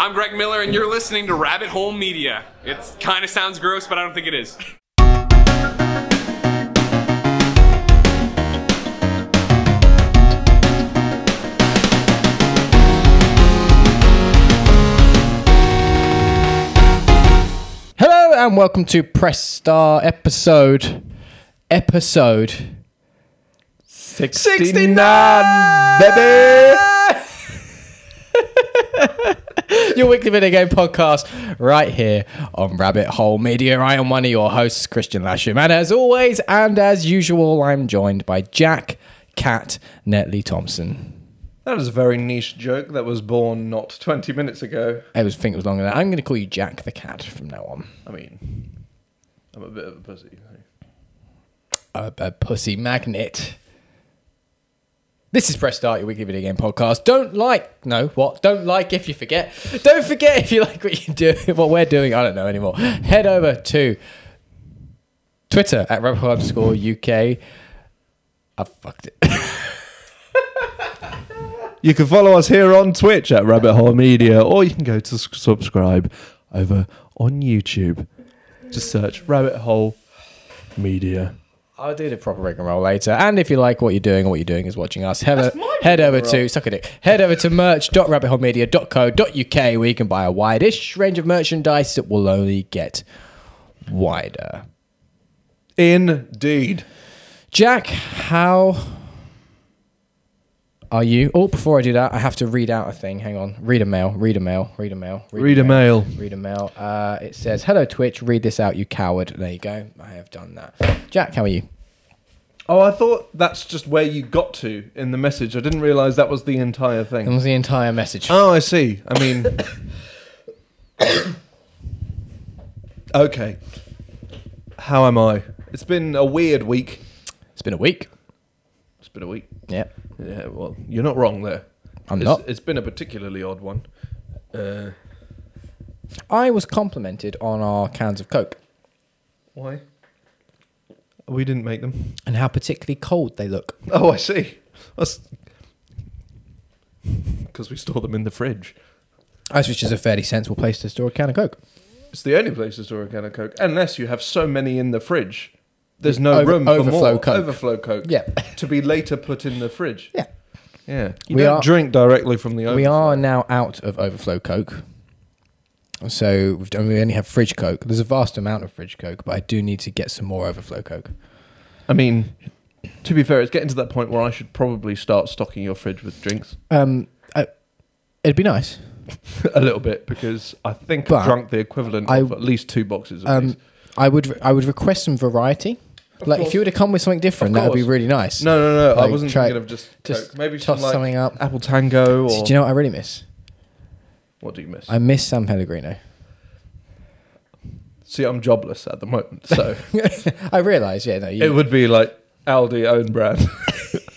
I'm Greg Miller, and you're listening to Rabbit Hole Media. It kind of sounds gross, but I don't think it is. Hello and welcome to Press Start episode episode 69, baby. your weekly video game podcast right here on Rabbit Hole Media. I am one of your hosts, Christian Lasham, and as always and as usual, I'm joined by Jack Cat Netley Thompson. That is a very niche joke that was born not 20 minutes ago. I was think it was longer than that. I'm going to call you Jack the Cat from now on. I mean, I'm a bit of a pussy. a, a pussy magnet. This is Press Start, your weekly video game podcast. Don't like, no, what? Don't like if you forget. Don't forget if you like what you do, what we're doing. I don't know anymore. Head over to Twitter at rebel underscore UK. I fucked it. You can follow us here on Twitch at Rabbit Hole Media, or you can go to subscribe over on YouTube. Just search Rabbit Hole Media. I'll do the proper rigmarole later. And if you like what you're doing, or what you're doing is watching us, head, head over to suck a dick. Head over to merch.rabbitholemedia.co.uk where you can buy a wide-ish range of merchandise that will only get wider. Indeed. Jack, how are you? Oh, before I do that, I have to read out a thing. Hang on. Read a mail. Read a mail. Read a mail. Read a mail. Read a mail. Uh, it says, "Hello Twitch. Read this out, you coward." There you go. I have done that. Jack, how are you? Oh, I thought that's just where you got to in the message. I didn't realise that was the entire That thing. was the entire message. Oh, I see. I mean, okay. How am I? It's been a weird week. It's been a week. It's been a week. Yeah. Yeah, well, you're not wrong there. I'm it's, not. It's been a particularly odd one. Uh, I was complimented on our cans of Coke why? We didn't make them. and how particularly cold they look. Oh, I see. That's because we store them in the fridge. As which is a fairly sensible place to store a can of Coke. It's the only place to store a can of Coke, unless you have so many in the fridge. There's no Over- room for overflow more Coke. overflow Coke. Yeah. to be later put in the fridge. Yeah. Yeah, you We don't are- drink directly from the overflow. We are now out of overflow Coke. So we've done, we only have fridge Coke. There's a vast amount of fridge Coke, but I do need to get some more overflow Coke. I mean, to be fair, it's getting to that point where I should probably start stocking your fridge with drinks Um, I, it'd be nice. a little bit because I think But I've drunk the equivalent I- of at least two boxes of Um, these. I would I would request some variety. Like if you were to come with something different, that would be course. really nice. No, no, no. I like, wasn't try- thinking of just, just Coke. maybe toss some like something up. apple tango or Do you know what I really miss? what do you miss? I miss San Pellegrino. See, I'm jobless at the moment, so I realise, yeah, no, you, it would be like Aldi own brand.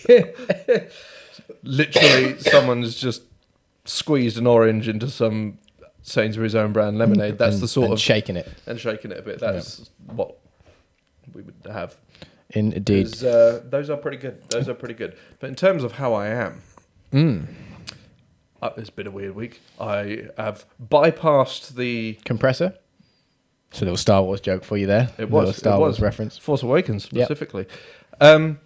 Literally, someone's just squeezed an orange into some Sainsbury's own brand lemonade. That's and- the sort and of shaking it. and shaking it a bit. That's what we would have. Indeed, Uh, those are pretty good. Those are pretty good. But in terms of how I am, Mm. uh, it's been a weird week. I have bypassed the Compressor. So little Star Wars joke for you there. It was Star it Wars reference. Force Awakens Yep. specifically. Um,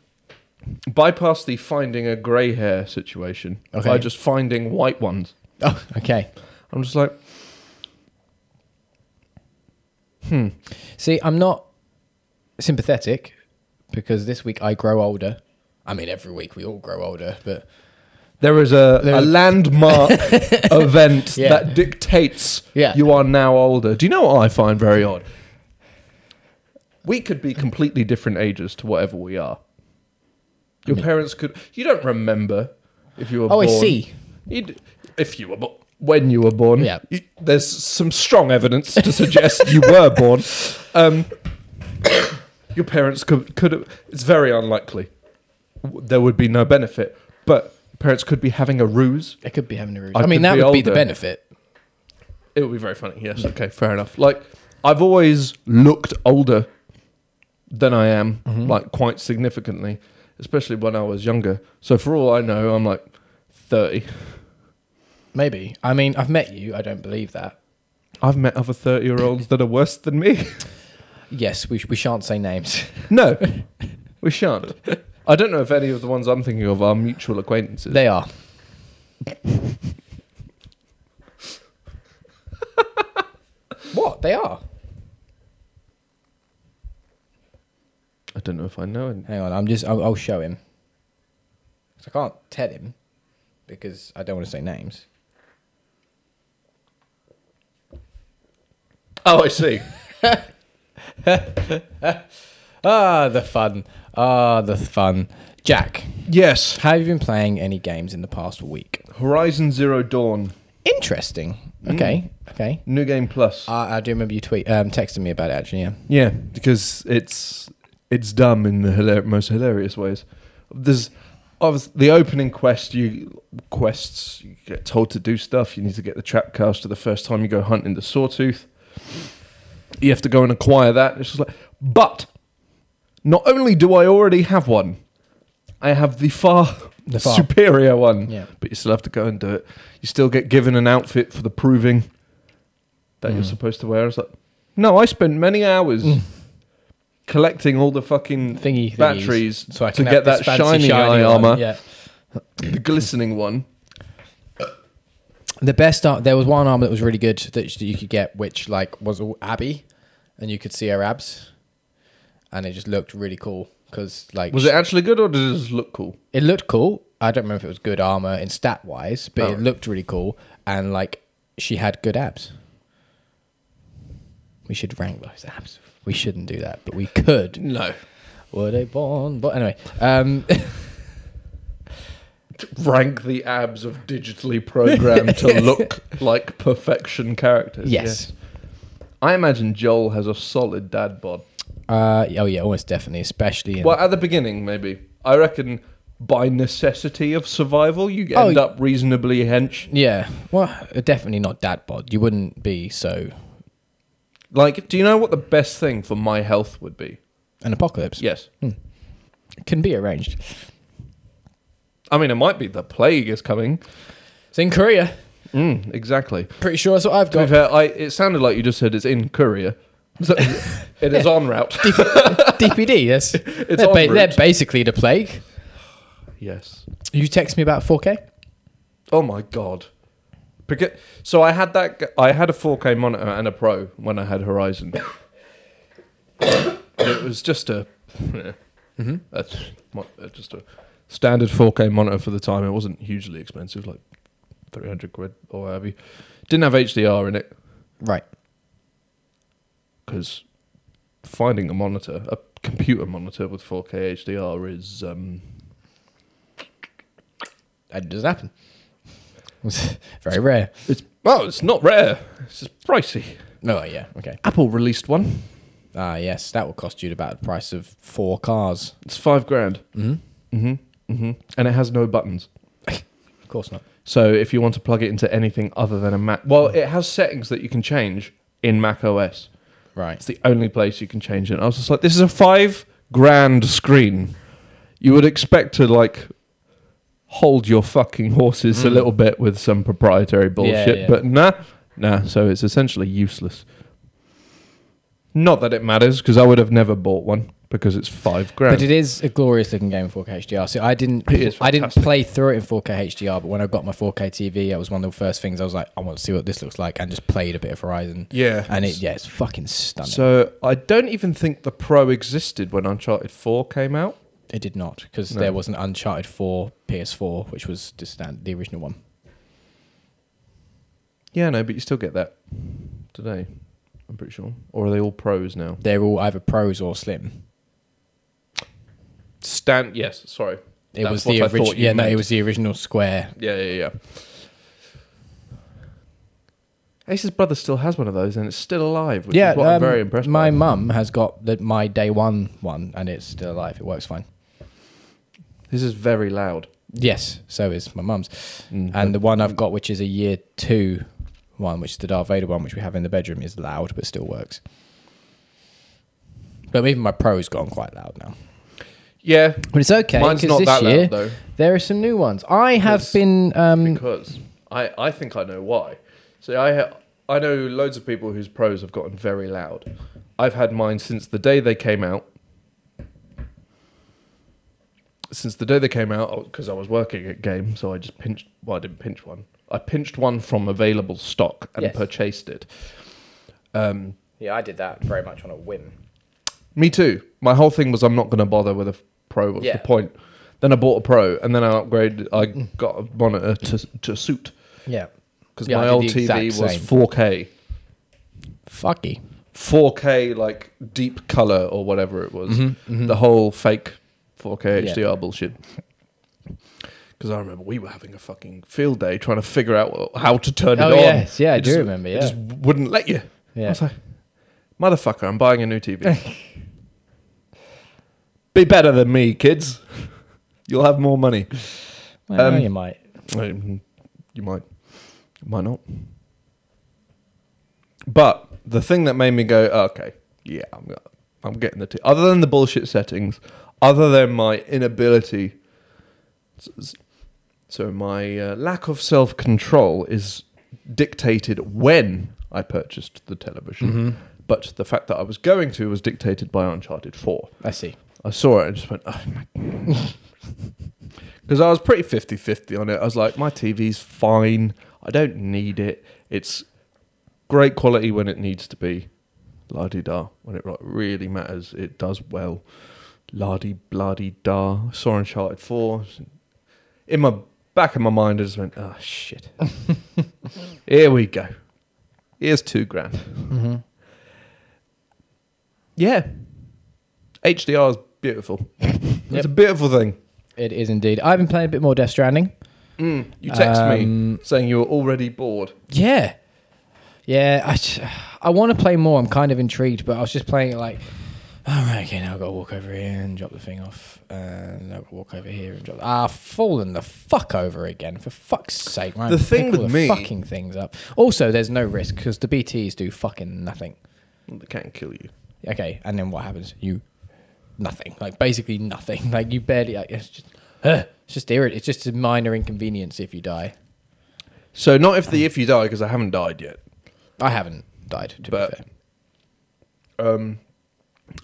bypass the finding a grey hair situation Okay. by just finding white ones. Oh, okay. I'm just like, hmm. See, I'm not sympathetic because this week I grow older. I mean, every week we all grow older, but There is a, There a is- landmark event Yeah. that dictates Yeah. you are now older. Do you know what I find very odd? We could be completely different ages to whatever we are. Your mean- parents could. You don't remember if you were oh, born. I see. You'd, if you were bo- when you were born, Yeah. you- there's some strong evidence to suggest you were born. Um, your parents could could. It's very unlikely. There would be no benefit, but parents could be having a ruse. I could be having a ruse. I I, mean, that would be the benefit. It would be very funny. Yes. Okay. Fair enough. Like I've always looked older than I am, Mm-hmm. like quite significantly, especially when I was younger. So for all I know, I'm like thirty. Maybe. I mean, I've met you. I don't believe that. I've met other 30 year olds that are worse than me. Yes, we, we shan't say names. no, we shan't. I don't know if any of the ones I'm thinking of are mutual acquaintances. They are. what? They are. I don't know if I know any. Hang on, I'm just. I'll, I'll show him. 'Cause I can't tell him because I don't want to say names. Oh, I see. Ah, the fun. Ah, the fun. Jack, yes. have you been playing any games in the past week? Horizon Zero Dawn. Interesting. Okay. Okay. New Game Plus. I, I do remember you tweet, um, texting me about it actually. Yeah. Yeah, because it's it's dumb in the hilar- most hilarious ways. There's obviously the opening quest. You quests you get told to do stuff. You need to get the trap caster the first time you go hunting the sawtooth. You have to go and acquire that. It's just like, but not only do I already have one, I have the far, The far- superior one. Yeah. But you still have to go and do it. You still get given an outfit for the proving that you're Mm. supposed to wear. It's like, no, I spent many hours collecting all the fucking Thingy batteries so I to can get that fancy shiny, eye armor, Yeah. the glistening one. The best ar- there was one armor that was really good that that you could get, which like was all Abby, and you could see her abs, and it just looked really cool because like Was it actually good or did it just look cool? It looked cool. I don't remember if it was good armor in stat wise, but Oh. it looked really cool, and like she had good abs. We should rank those abs. We shouldn't do that, but we could. No. Were they born? But anyway, um, Rank the abs of digitally programmed to look like perfection characters. yes. I imagine Joel has a solid dad bod. Uh, oh yeah, almost definitely, especially in. Well, at the beginning, maybe. I reckon by necessity of survival, you Oh, end up reasonably hench. yeah, well, definitely not dad bod. You wouldn't be so Like, do you know what the best thing for my health would be? an apocalypse. Yes. can be arranged. I mean, it might be the plague is coming. It's in Korea. Mm, exactly. Pretty sure that's what I've To be got. fair, I, it sounded like you just said it's in Korea. So it is on route. DPD. Yes, It's they're, en ba- they're basically the plague. Yes. You text me about 4K. Oh my god. Because, so I had that. g- I had a 4K monitor and a Pro when I had Horizon. it was just a, Mm-hmm. that's mo- uh, just a standard 4K monitor for the time. It wasn't hugely expensive, like 300 quid or whatever. Didn't have HDR in it Right. because finding a monitor, a computer monitor with 4K HDR is um, That doesn't happen. It's very rare. it's well, it's not rare. It's just pricey. Oh yeah. Okay. Apple released one. Ah yes, that will cost you about the price of four cars. It's five grand. Mm-hmm. Mm-hmm. Mm-hmm. And it has no buttons. Of course not. So if you want to plug it into anything other than a Mac, well, it has settings that you can change in Mac OS. Right. It's the only place you can change it. I was just like, this is a five grand screen. You would expect to like hold your fucking horses a Mm. little bit with some proprietary bullshit, yeah. but nah, nah. So it's essentially useless. Not that it matters because I would have never bought one because it's five grand. But it is a glorious looking game in 4K HDR. So I didn't, I didn't play through it in 4K HDR. But when I got my 4K TV, it was one of the first things I was like, I want to see what this looks like, and just played a bit of Horizon. yeah, And it, yeah, it's fucking stunning. So I don't even think the Pro existed when Uncharted Four came out. it did not because No. there was an Uncharted 4 PS4, which was just stand, the original one. Yeah, no, but you still get that today. I'm pretty sure. Or are they all pros now? They're all either pros or slim. Stand. Yes. Sorry. It That's was the original. Yeah, no, it was the original square. Yeah, yeah, yeah. Ace's brother still has one of those, and it's still alive. Which yeah, is what I'm um, very impressed My by. mum has got the my day one one, and it's still alive. It works fine. This is very loud. Yes, so is my mum's. Mm, And the one I've got, which is a year two one, which is the Darth Vader one, which we have in the bedroom, is loud but still works. But even my Pro's gone quite loud now. Yeah, But it's okay mine's because not this that year loud though. there are some new ones. I have Because- been um, Because I, I think I know why. So I ha- I know loads of people whose pros have gotten very loud. I've had mine since the day they came out. Since the day they came out, because I was working at Game, so I just pinched. Well, I didn't pinch one. I pinched one from available stock and Yes. purchased it. Um, Yeah, I did that very much on a whim. me too. My whole thing was I'm not going to bother with a f- pro. What's Yeah. the point? Then I bought a pro, and then I upgraded. I got a monitor to to suit Yeah. because Yeah, I my did old the TV exact was same. 4K, Fucky. 4K like deep color or whatever it was. Mm-hmm, The whole fake 4K Yeah. HDR bullshit. Because I remember we were having a fucking field day trying to figure out how to turn Oh, it on. yes. Yeah, I It do just- remember, It yeah. just wouldn't let you. Yeah. I was like, motherfucker, I'm buying a new TV. Be better than me, kids. You'll have more money. Well, Um, you might. You might, might not. But the thing that made me go, oh, okay, yeah, I'm, I'm getting the. T-. Other than the bullshit settings, other than my inability, so my uh, lack of self control is dictated when I purchased the television. But the fact that I was going to was dictated by Uncharted Four. I see. I saw it and just went, oh my Because I was pretty 50 50 on it. I was like, my TV's fine. I don't need it. It's great quality when it needs to be. La di da. When it really matters, it does well. La di bloody da. Saw Uncharted 4. In my back of my mind, I just went, oh shit. Here we go. Here's two grand. Mm-hmm. Yeah. HDR is beautiful. It's a beautiful thing. It is indeed. I've been playing a bit more Death Stranding. You text me Um, saying you were already bored. Yeah. Yeah, I, j- I want to play more. I'm kind of intrigued, but I was just playing it like, all right, okay, now I've got to walk over here and drop the thing off. And I've got to walk over here and drop. Ah, fallen the fuck over again, for fuck's sake. Man, The thing with the me- fucking things up. Also, there's no risk because the BTs do fucking nothing. They can't kill you. Okay, and then what happens? You nothing. Like basically nothing. Like you barely. Like, it's just. Uh, it's just irrit- It's just a minor inconvenience if you die. So not if the if you die because I haven't died yet. I haven't died. To But- be fair. Um,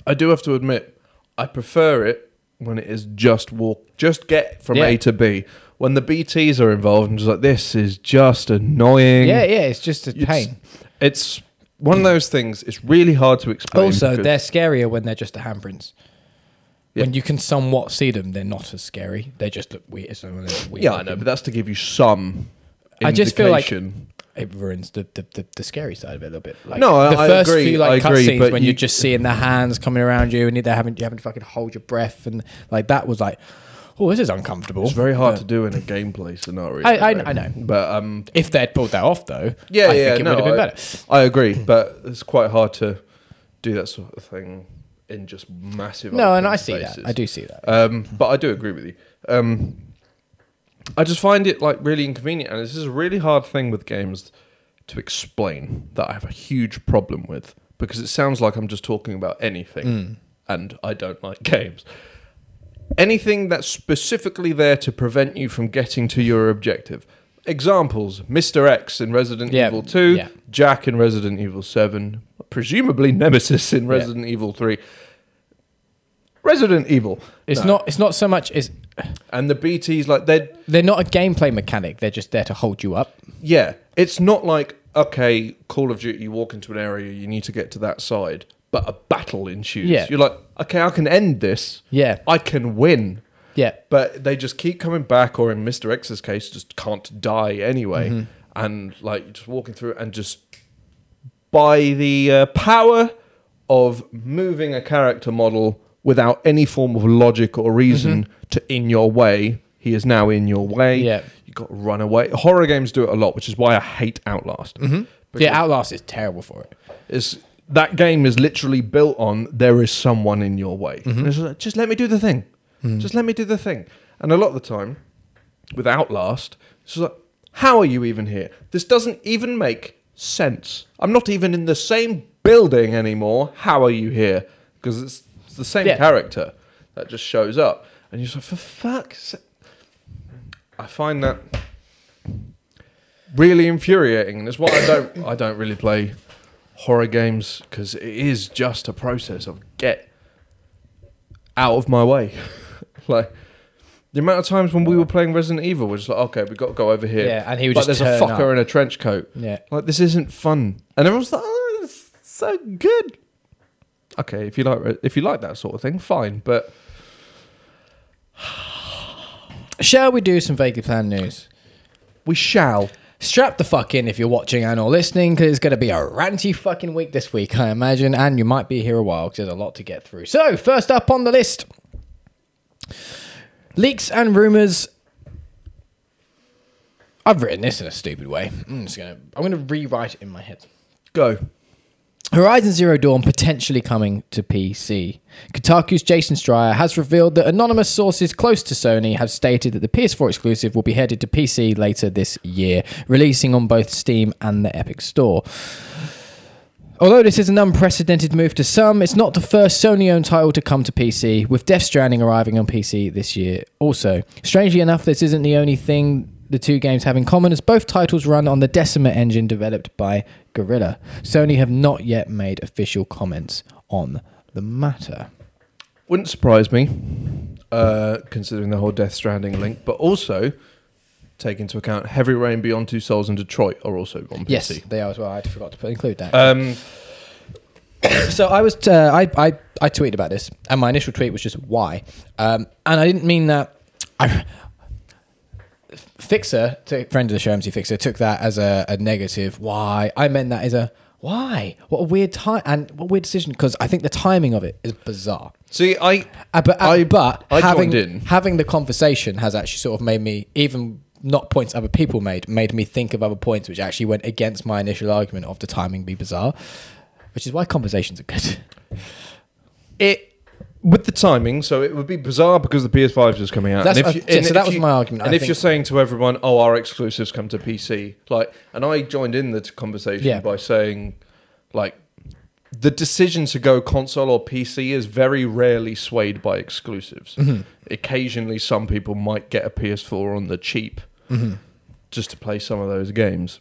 I do have to admit, I prefer it when it is just walk, just get from Yeah. A to B. When the BTs are involved, I'm just like, this is just annoying. Yeah, yeah. It's just a It's- pain. It's one of those things. It's really hard to explain. Also, because- they're scarier when they're just the handprints. Yeah. When you can somewhat see them, they're not as scary. They just look weird. So weird yeah, I know, but that's to give you some. I just feel like- it ruins the, the, the, the scary side of it a little bit. Like, No, I- the I first agree, few like cutscenes when you- are just seeing the hands coming around you and they're having you having to fucking hold your breath and like that was like, oh, this is uncomfortable. It's very hard But to do in a gameplay scenario. I- I- I know. but um, If they'd pulled that off though, yeah, I yeah, think it no, would have been better. I agree, but it's quite hard to do that sort of thing in just massive. No, and I see spaces. that. I do see that. Um, but I do agree with you. Um, I just find it like really inconvenient, and this is a really hard thing with games to explain that I have a huge problem with because it sounds like I'm just talking about anything, and I don't like games. Anything that's specifically there to prevent you from getting to your objective. Examples: Mr. X in Resident Yeah, Evil Two, yeah. Jack in Resident Evil Seven, presumably Nemesis in Yeah. Resident Evil Three. Resident Evil. It's No. not. It's not so much. It's And the BTs, like, they're, they're not a gameplay mechanic. They're just there to hold you up. yeah, it's not like, okay, Call of Duty, you walk into an area, you need to get to that side, but a battle ensues. Yeah. You're like, okay, I can end this. Yeah. I can win. Yeah. But they just keep coming back, or in Mr. X's case, just can't die anyway. Mm-hmm. And, like, you're just walking through and just by the uh, power of moving a character model without any form of logic or reason to in your way, he is now in your way. Mm-hmm. Yeah. You got to run away. Horror games do it a lot, which is why I hate Outlast. Mm-hmm. Yeah. Outlast is terrible for it. It's, that game is literally built on there is someone in your way. Mm-hmm. Like, just let me do the thing. Mm. Just let me do the thing. And a lot of the time, with Outlast, it's just like, how are you even here? This doesn't even make sense. I'm not even in the same building anymore. How are you here? Because it's, it's the same Yeah. character that just shows up. And you're just like, for fuck's sake. I find that really infuriating, and it's why I don't I don't really play horror games because it is just a process of get out of my way. like the amount of times when we were playing Resident Evil, we're just like, okay, we got to go over here. Yeah, and he would but just there's a turn fucker up. in a trench coat. Yeah. Like this isn't fun, and everyone's like, oh, it's so good. Okay, if you like if you like that sort of thing, fine. But Shall we do some vaguely planned news? we shall. Strap the fuck in if you're watching and or listening, because it's going to be a ranty fucking week this week, I imagine, and you might be here a while because there's a lot to get through. So, first up on the list leaks and rumors. I've written this in a stupid way. I'm just gonna. I'm gonna rewrite it in my head. Go. Horizon Zero Dawn potentially coming to PC. Kotaku's Jason Schreier has revealed that anonymous sources close to Sony have stated that the PS4 exclusive will be headed to PC later this year, releasing on both Steam and the Epic Store. Although this is an unprecedented move to some, it's not the first Sony owned title to come to PC, with Death Stranding arriving on PC this year also. Strangely enough, this isn't the only thing the two games have in common, as both titles run on the Decima engine developed by Guerrilla. Sony have not yet made official comments on the matter. Wouldn't surprise me, uh, considering the whole Death Stranding link, but also take into account Heavy Rain, Beyond Two Souls, and Detroit are also on PC. Yes, they are as well. I forgot to put, include that. Um, so I was uh, I, I I tweeted about this, and my initial tweet was just why, um, and I didn't mean that. I, Fixer, to, friend of the show, MC Fixer, took that as a, a negative. Why? I meant that as a why? What a weird time and what a weird decision because I think the timing of it is bizarre. see, I Uh, but uh, I- but I having in. having the conversation has actually sort of made me even not points other people made made me think of other points which actually went against my initial argument of the timing be bizarre, which is why conversations are good. it with the timing, so it would be bizarre because the PS5 is just coming out. That's- and uh, yeah, so and that was my argument, And I if think- you're saying to everyone, "Oh, our exclusives come to PC," like, and I joined in the conversation Yeah. by saying, like, the decision to go console or PC is very rarely swayed by exclusives. Mm-hmm. Occasionally, some people might get a PS4 on the cheap Mm-hmm. just to play some of those games.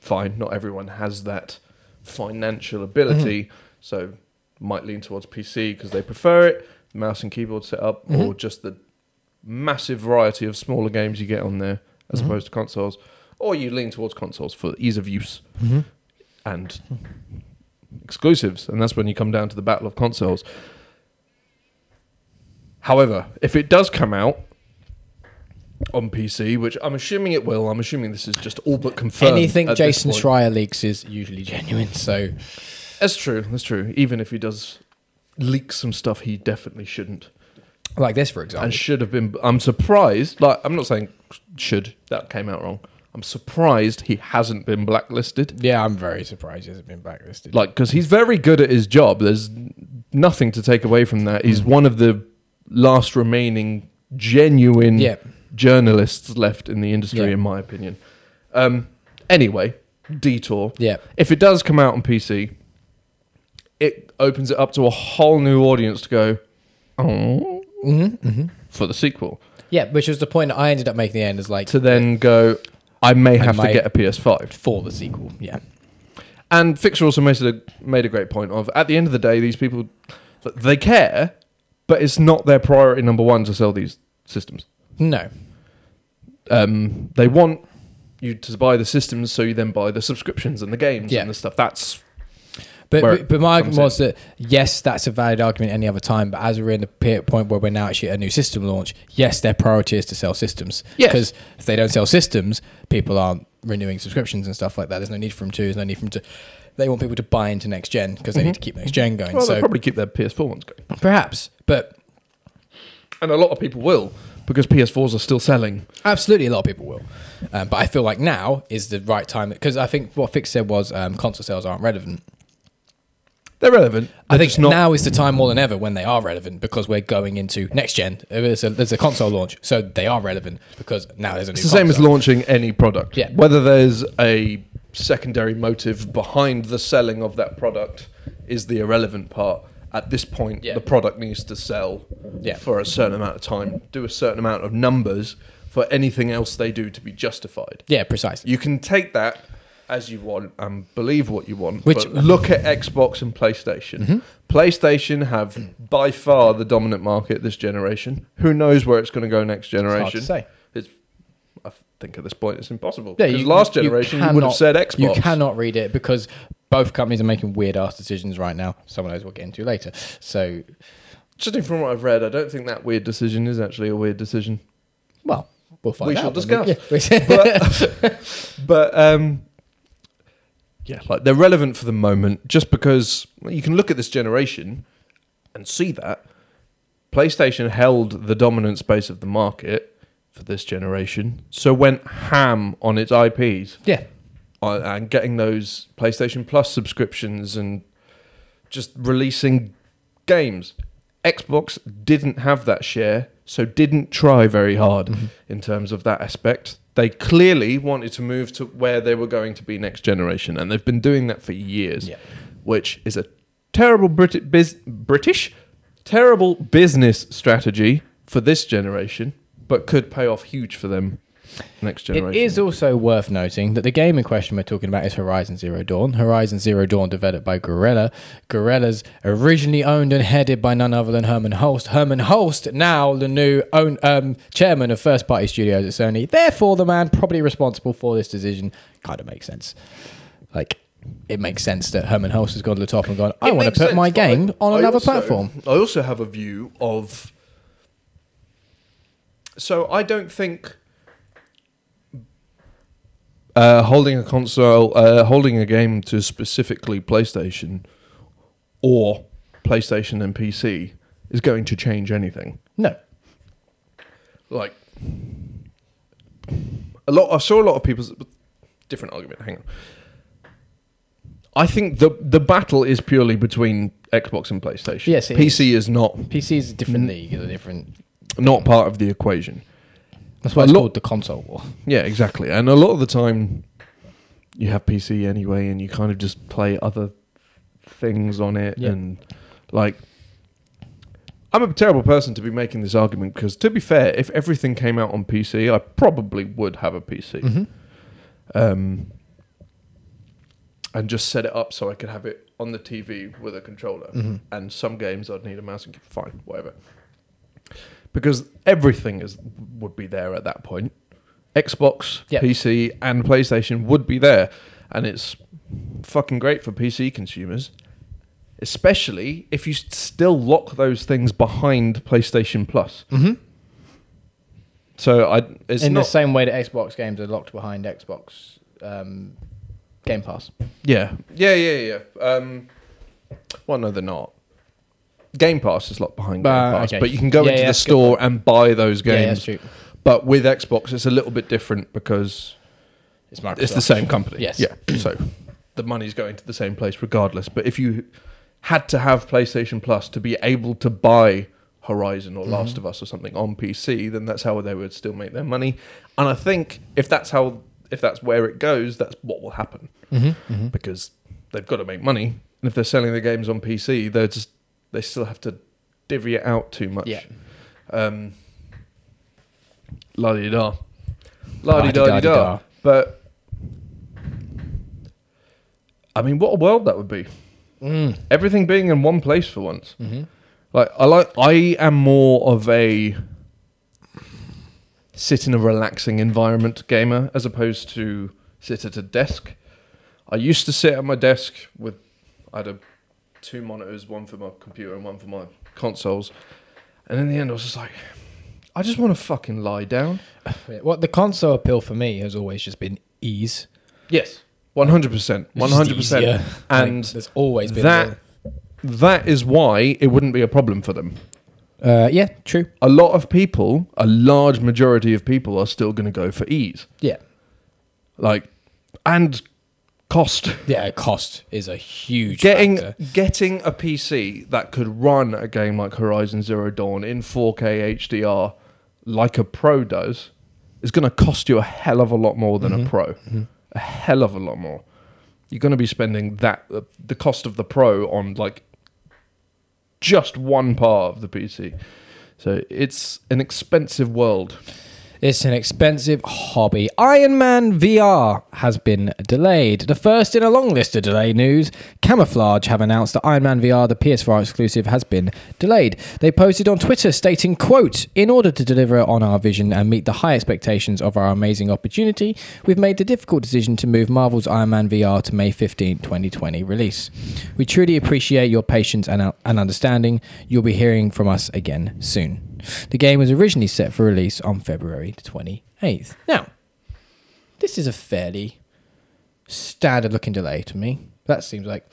Fine, not everyone has that financial ability, Mm-hmm. so might lean towards PC because they prefer it, mouse and keyboard setup, Mm-hmm. or just the massive variety of smaller games you get on there as Mm-hmm. opposed to consoles, or you lean towards consoles for ease of use Mm-hmm. and exclusives, and that's when you come down to the battle of consoles. However, if it does come out on PC, which I'm assuming it will, I'm assuming this is just all but confirmed. Anything Jason. Schreier leaks is usually genuine. So That's true. That's true. Even if he does leak some stuff, he definitely shouldn't like this, for example. and should have been. I'm surprised. Like I'm not saying should that came out wrong. I'm surprised he hasn't been blacklisted. yeah, I'm very surprised he hasn't been blacklisted. Like because he's very good at his job. There's nothing to take away from that. He's mm. one of the last remaining genuine Yeah. Journalists left in the industry, Yeah. in my opinion. Um, anyway, detour. Yeah. If it does come out on PC, it opens it up to a whole new audience to go, oh, Mm-hmm, for the sequel. yeah, which was the point I ended up making the end is like To then go, I may have might- to get a PS5. for the sequel. Yeah. And Fixer also made a made a great point of at the end of the day, these people they care, but it's not their priority number one to sell these systems. No. Um, they want you to buy the systems, so you then buy the subscriptions and the games Yeah. and the stuff. That's But, but, but my argument was that yes, that's a valid argument any other time. But as we're in the point where we're now actually at a new system launch, yes, their priority is to sell systems. Yes. Because if they don't sell systems, people aren't renewing subscriptions and stuff like that. There's no need for them to. There's no need for them to. They want people to buy into next gen because they need to keep next gen going. well, so they'll probably keep their PS4 ones going, perhaps, but and a lot of people will because PS4s are still selling. Absolutely, a lot of people will. Um, but I feel like now is the right time because I think what Fix said was um, console sales aren't relevant. They're relevant. I think not. now is the time more than ever when they are relevant because we're going into next gen. There's a, there's a console launch, so they are relevant because now there's a new. It's the same as launching any product. Yeah. Whether there's a secondary motive behind the selling of that product is the irrelevant part. At this point, Yeah. the product needs to sell Yeah. for a certain amount of time, do a certain amount of numbers for anything else they do to be justified. Yeah, precisely. You can take that as you want and believe what you want. Which- Mm-hmm. but look at Xbox and PlayStation. PlayStation have by far the dominant market this generation. Who knows where it's going to go next hard to generation? say. It's, I think at this point it's impossible. Yeah, because last generation you, would have said Xbox. You cannot read it because both companies are making weird ass decisions right now. Some of those we'll get into later. So, Judging from what I've read, I don't think that weird decision is actually a weird decision. well, we'll find We out. We shall discuss. yeah. But, but um, yeah, like they're relevant for the moment just because you can look at this generation and see that PlayStation held the dominant space of the market for this generation, so went ham on its IPs yeah. And getting those PlayStation Plus subscriptions and just releasing games. Xbox didn't have that share, so didn't try very hard Mm-hmm. in terms of that aspect. They clearly wanted to move to where they were going to be next generation, and they've been doing that for years, Yeah. which is a terrible Brit- biz- British, terrible business strategy for this generation, but could pay off huge for them next generation. It is also worth noting that the game in question we're talking about is Horizon Zero Dawn. Horizon Zero Dawn developed by Guerrilla. Guerrilla's originally owned and headed by none other than Hermen Hulst. Hermen Hulst, now the new own, um, chairman of first party studios at Sony. Therefore, the man probably responsible for this decision kind of makes sense. Like, it makes sense that Hermen Hulst has gone to the top and gone, I It want to put sense, my game I- on I another also- platform. I also have a view of. So I don't think uh, holding a console, uh, holding a game to specifically PlayStation or PlayStation and PC is going to change anything. No. Like a lot, I saw a lot of people's different argument. Hang on. I think the the battle is purely between Xbox and PlayStation. Yes, it PC is. not PC is a different league, a different. not part of the equation. That's why A it's lot- called the console war. Yeah, exactly. And a lot of the time, you have PC anyway, and you kind of just play other things on it, Yeah. and like. I'm a terrible person to be making this argument because, to be fair, if everything came out on PC, I probably would have a PC. Mm-hmm. um, and just set it up so I could have it on the TV with a controller. Mm-hmm. And some games I'd need a mouse and fine, whatever. Because everything is would be there at that point. Xbox, Yep. PC, and PlayStation would be there, and it's fucking great for PC consumers. Especially if you still lock those things behind PlayStation Plus. Mm-hmm. So I, it's in not the same way that Xbox games are locked behind Xbox um, Game Pass. Yeah, yeah, yeah, yeah. Um, well, no, they're not. Game Pass is locked behind Game Uh, Pass, okay. but you can go Yeah, into yeah, the that's a good store and buy those Yeah, games. that's true. But with Xbox, it's a little bit different because It's Microsoft. it's the same company. Yes. Yeah. So the money's going to the same place regardless. But if you had to have PlayStation Plus to be able to buy Horizon or Mm-hmm. Last of Us or something on PC, then that's how they would still make their money. And I think if that's how if that's where it goes, that's what will happen. Mm-hmm. Because they've got to make money. And if they're selling the games on PC, they're just they still have to divvy it out too much. Yeah. Um, la di da. La di da di da. But I mean, what a world that would be. Mm. Everything being in one place for once. Mm-hmm. Like I like I am more of a sit in a relaxing environment gamer as opposed to sit at a desk. I used to sit at my desk with I had a, two monitors, one for my computer and one for my consoles. And in the end I was just like I just want to fucking lie down. What the console appeal for me has always just been ease. Yes. 100%. It's just 100%. And Like, there's always been that that is why it wouldn't be a problem for them. Uh, yeah, true. a lot of people, a large majority of people, are still going to go for ease. Yeah, Like, and cost. yeah. Cost is a huge Getting factor. getting a PC that could run a game like Horizon Zero Dawn in 4K HDR, like a pro does, is going to cost you a hell of a lot more than a pro. A hell of a lot more. You're going to be spending that uh, the cost of the pro on like just one part of the PC. So it's an expensive world. It's an expensive hobby. Iron Man VR has been delayed. The first in a long list of delay news. Camouflaj have announced that Iron Man VR, the PS4 exclusive, has been delayed. They posted on Twitter stating, quote, In order to deliver on our vision and meet the high expectations of our amazing opportunity, we've made the difficult decision to move Marvel's Iron Man VR to May 15, 2020 release. We truly appreciate your patience and, uh, and understanding. You'll be hearing from us again soon. The game was originally set for release on February the 28th. Now, this is a fairly standard looking delay to me. That seems like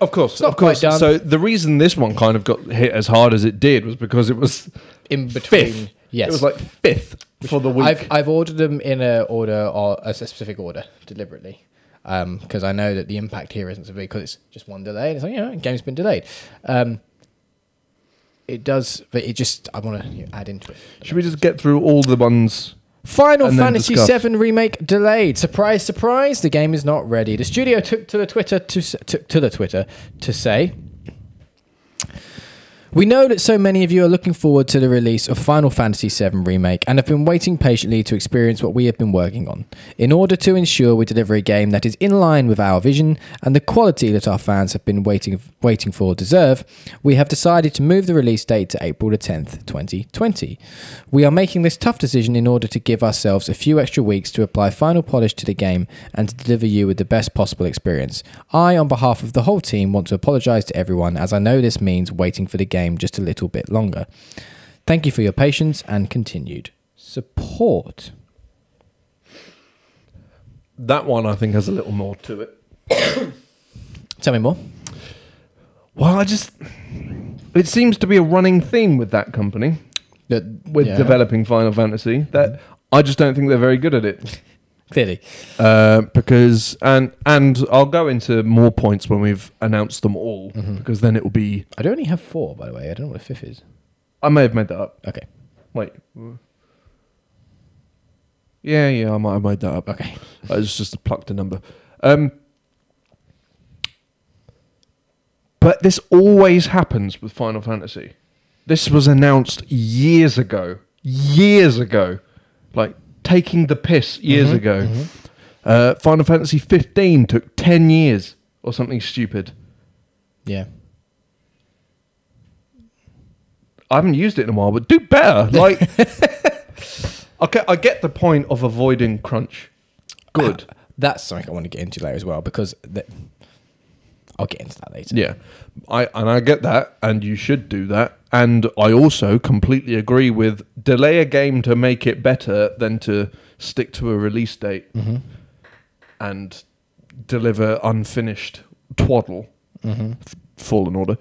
Of course, of course. done. So the reason this one kind of got hit as hard as it did was because it was in between. fifth. Yes. it was like fifth for the week. I've, I've ordered them in a order or a specific order deliberately because I know that the impact here isn't so big because it's just one delay. And it's like, you know, game's been delayed. Um, it does, but it just, I want to add into it. Should we just get through all the ones? Final Fantasy. VII remake delayed. Surprise, surprise! The game is not ready. The studio took to the Twitter to took to the Twitter to say. We know that so many of you are looking forward to the release of Final Fantasy VII Remake and have been waiting patiently to experience what we have been working on. In order to ensure we deliver a game that is in line with our vision and the quality that our fans have been waiting waiting for deserve, we have decided to move the release date to April the 10th, 2020. We are making this tough decision in order to give ourselves a few extra weeks to apply final polish to the game and to deliver you with the best possible experience. I, on behalf of the whole team, want to apologize to everyone as I know this means waiting for the game just a little bit longer. Thank you for your patience and continued support. That one I think has a little more to it. Tell me more. Well, I just it seems to be a running theme with that company That, with Yeah. developing Final Fantasy that I just don't think they're very good at it. Clearly. Uh, because and and I'll go into more points when we've announced them all because then it will be. I don't only have four, by the way. I don't know what a fifth is. I may have made that up. Okay. Wait. Yeah, yeah, I might have made that up. Okay. I was just plucked a number. Um, but this always happens with Final Fantasy. This was announced years ago. Years ago. Like taking the piss years mm-hmm. ago. Mm-hmm. Uh, Final Fantasy 15 took 10 years or something stupid. Yeah. I haven't used it in a while, but do better. Like, okay, I get the point of avoiding crunch. Good. Uh, that's something I want to get into later as well because the, I'll get into that later. Yeah, I and I get that, and you should do that. And I also completely agree with delay a game to make it better than to stick to a release date mm-hmm. and deliver unfinished twaddle. Mm-hmm. F- Fallen Order.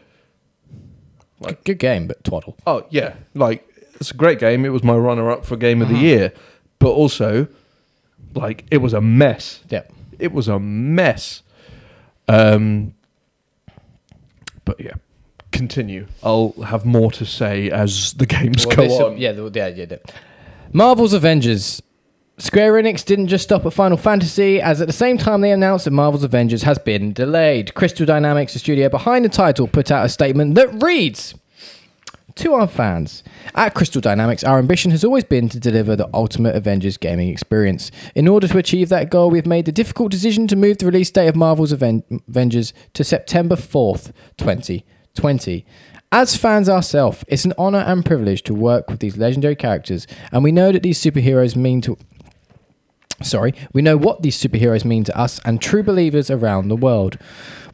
Good, good game, but twaddle. Oh yeah, like it's a great game. It was my runner-up for game of the mm-hmm. year, but also, like, it was a mess. Yeah. It was a mess. Um, but yeah, continue. I'll have more to say as the games Well, go this- on. Yeah, the- yeah, yeah, yeah. Marvel's Avengers. Square Enix didn't just stop at Final Fantasy, as at the same time they announced that Marvel's Avengers has been delayed. Crystal Dynamics, the studio behind the title, put out a statement that reads To our fans, at Crystal Dynamics, our ambition has always been to deliver the ultimate Avengers gaming experience. In order to achieve that goal, we've made the difficult decision to move the release date of Marvel's Aven- Avengers to September 4th, 2020. As fans ourselves, it's an honor and privilege to work with these legendary characters, and we know that these superheroes mean to Sorry, we know what these superheroes mean to us and true believers around the world.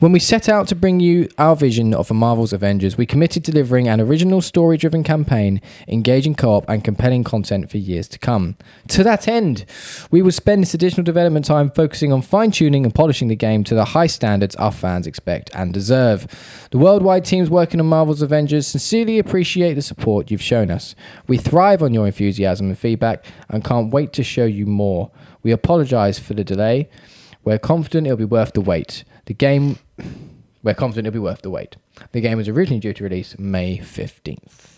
When we set out to bring you our vision of the Marvel's Avengers, we committed to delivering an original story driven campaign, engaging co op, and compelling content for years to come. To that end, we will spend this additional development time focusing on fine tuning and polishing the game to the high standards our fans expect and deserve. The worldwide teams working on Marvel's Avengers sincerely appreciate the support you've shown us. We thrive on your enthusiasm and feedback and can't wait to show you more. We apologize for the delay. We're confident it'll be worth the wait. The game we're confident it'll be worth the wait. The game was originally due to release May 15th.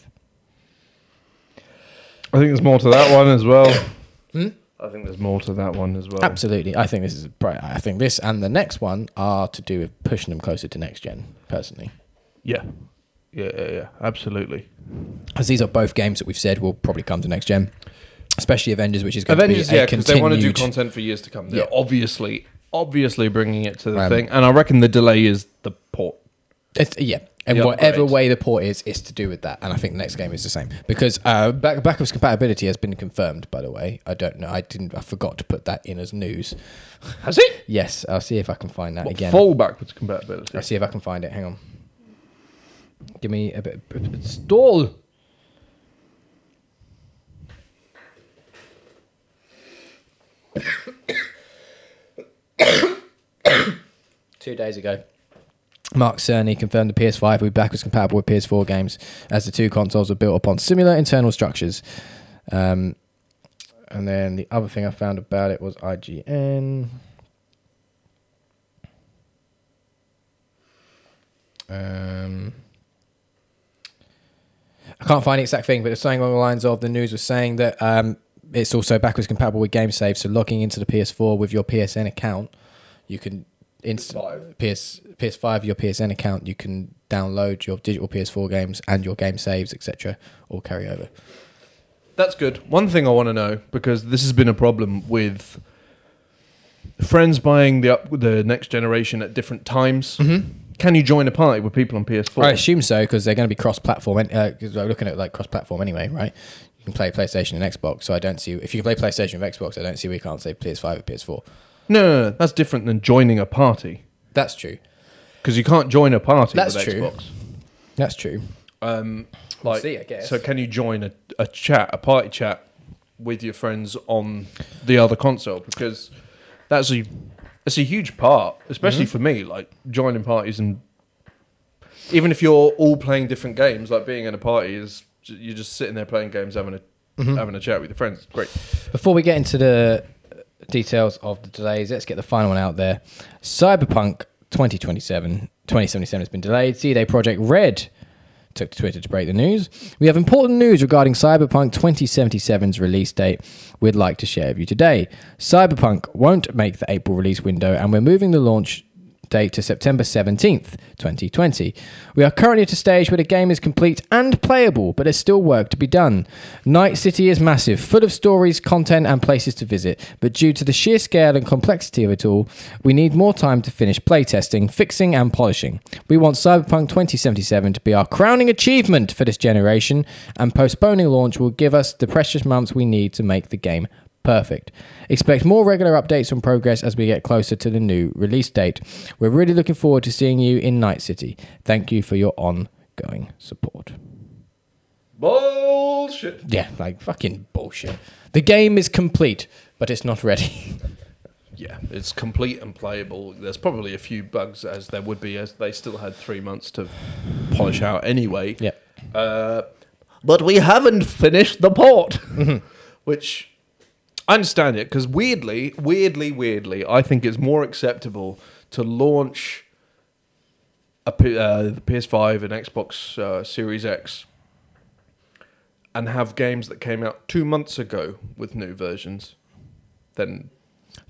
I think there's more to that one as well. Hmm? I think there's more to that one as well. Absolutely. I think this is I think this and the next one are to do with pushing them closer to next gen, personally. Yeah. Yeah, yeah, yeah. Absolutely. As these are both games that we've said will probably come to next gen. especially Avengers, which is going Avengers, to be a yeah, because they want to do continued- content for years to come. They're Yeah. obviously, obviously bringing it to the Um, thing, and I reckon the delay is the port. It's, yeah, and The whatever upgrade. way the port is, it's to do with that. And I think the next game is the same because uh, back, backwards compatibility has been confirmed. By the way, I don't know. I didn't. I forgot to put that in as news. Has it? Yes, I'll see if I can find that What, again. full backwards compatibility. I'll see if I can find it. Hang on. Give me a bit. A bit stall. Two days ago. Mark Cerny confirmed the PS5 will be backwards compatible with PS4 games as the two consoles are built upon similar internal structures. Um, and then the other thing I found about it was IGN. Um, I can't find the exact thing, but it's something along the lines of the news was saying that um, it's also backwards compatible with GameSave. So logging into the PS4 with your PSN account, you can inst- PS5. PS PS5 your PSN account, you can download your digital PS4 games and your game saves, etc., all carry over. That's good. One thing I want to know because this has been a problem with friends buying the up, the next generation at different times. Mm-hmm. Can you join a party with people on PS4? I assume so because they're going to be cross-platform. Because uh, we're looking at like cross-platform anyway, right? You can play PlayStation and Xbox. So I don't see if you can play PlayStation with Xbox. I don't see we can't say PS5 or PS4. No, no, no, that's different than joining a party That's true. because you can't join a party That's with true. Xbox. That's true. Um, like, see, I guess. So can you join a, a chat, a party chat, with your friends on the other console? Because that's a it's a huge part, especially Mm-hmm. for me. Like joining parties and even if you're all playing different games, like being in a party is you're just sitting there playing games, having a Mm-hmm. having a chat with your friends. Great. Before we get into the details of the delays, let's get the final one out there. Cyberpunk 2027, 2077 has been delayed. CD Projekt Red took to Twitter to break the news. We have important news regarding Cyberpunk 2077's release date we'd like to share with you today. Cyberpunk won't make the April release window, and we're moving the launch date to September 17th, 2020. We are currently at a stage where the game is complete and playable, but there's still work to be done. Night City is massive, full of stories, content, and places to visit, but due to the sheer scale and complexity of it all, we need more time to finish playtesting, fixing, and polishing. We want Cyberpunk 2077 to be our crowning achievement for this generation, and postponing launch will give us the precious months we need to make the game Perfect. Expect more regular updates on progress as we get closer to the new release date. We're really looking forward to seeing you in Night City. Thank you for your ongoing support. Bullshit. Yeah, like fucking bullshit. The game is complete, but it's not ready. Yeah, it's complete and playable. There's probably a few bugs as there would be, as they still had three months to polish out anyway. yeah. Uh, but we haven't finished the port, which I understand it because weirdly, weirdly, weirdly, I think it's more acceptable to launch a P- uh, the PS5 and Xbox uh, Series X and have games that came out two months ago with new versions than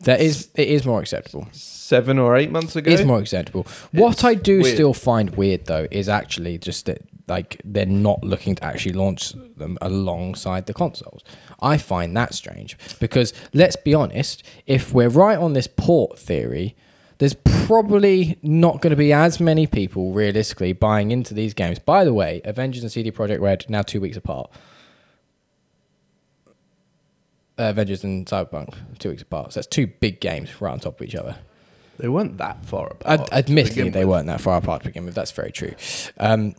That is it is more acceptable. seven or eight months ago. It is more acceptable. What It's I do weird. still find weird though is actually just that like they're not looking to actually launch them alongside the consoles. I find that strange because let's be honest, if we're right on this port theory, there's probably not going to be as many people realistically buying into these games. By the way, Avengers and CD Projekt Red now two weeks apart. Uh, Avengers and Cyberpunk two weeks apart. So that's two big games right on top of each other. They weren't that far apart. Ad- admittedly, they with. weren't that far apart to begin with. That's very true. Um,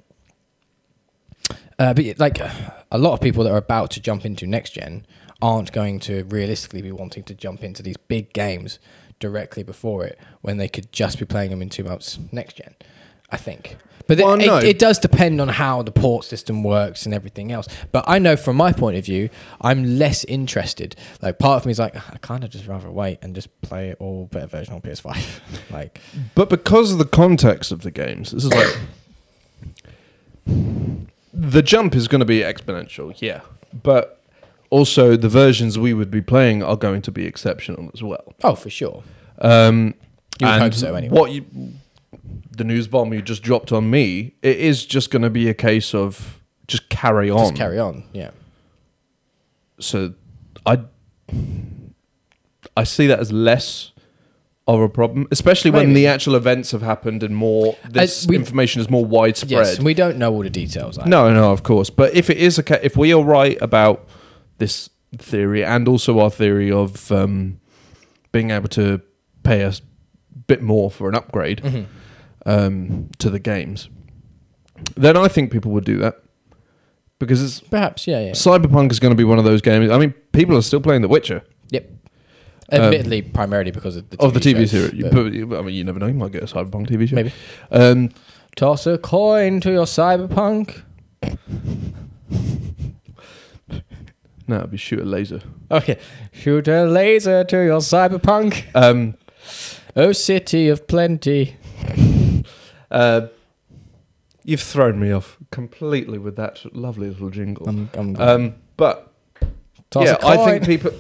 uh, but like a lot of people that are about to jump into next gen aren't going to realistically be wanting to jump into these big games directly before it when they could just be playing them in two months next gen. I think. But Well, it, no. it, it does depend on how the port system works and everything else. But I know from my point of view, I'm less interested. Like part of me is like, I kind of just rather wait and just play it all better version on PS5. like, But because of the context of the games, this is like the jump is going to be exponential, yeah. But also the versions we would be playing are going to be exceptional as well. oh, for sure. Um, You would and hope so anyway. What you, the news bomb you just dropped on me, it is just going to be a case of just carry on. Just carry on. Yeah. So I I see that as less of a problem, especially when the actual events have happened and more this we- information is more widespread. Yes, we don't know all the details. either. No, no, of course. But if it is a if we are right about this theory and also our theory of um, being able to pay a bit more for an upgrade Mhm. um, to the games, then I think people would do that because it's, Perhaps, yeah, yeah. Cyberpunk is going to be one of those games. I mean, people are still playing The Witcher Yep. Admittedly, primarily because of the TV of the TV series. but But, I mean, you never know. You might get a Cyberpunk TV show. Maybe. Um, Toss a coin to your cyberpunk. no, it'd be shoot a laser. Okay. Shoot a laser to your cyberpunk. Um, Oh, city of plenty. Uh, you've thrown me off completely with that lovely little jingle. I'm, I'm Um, but toss yeah, I think people.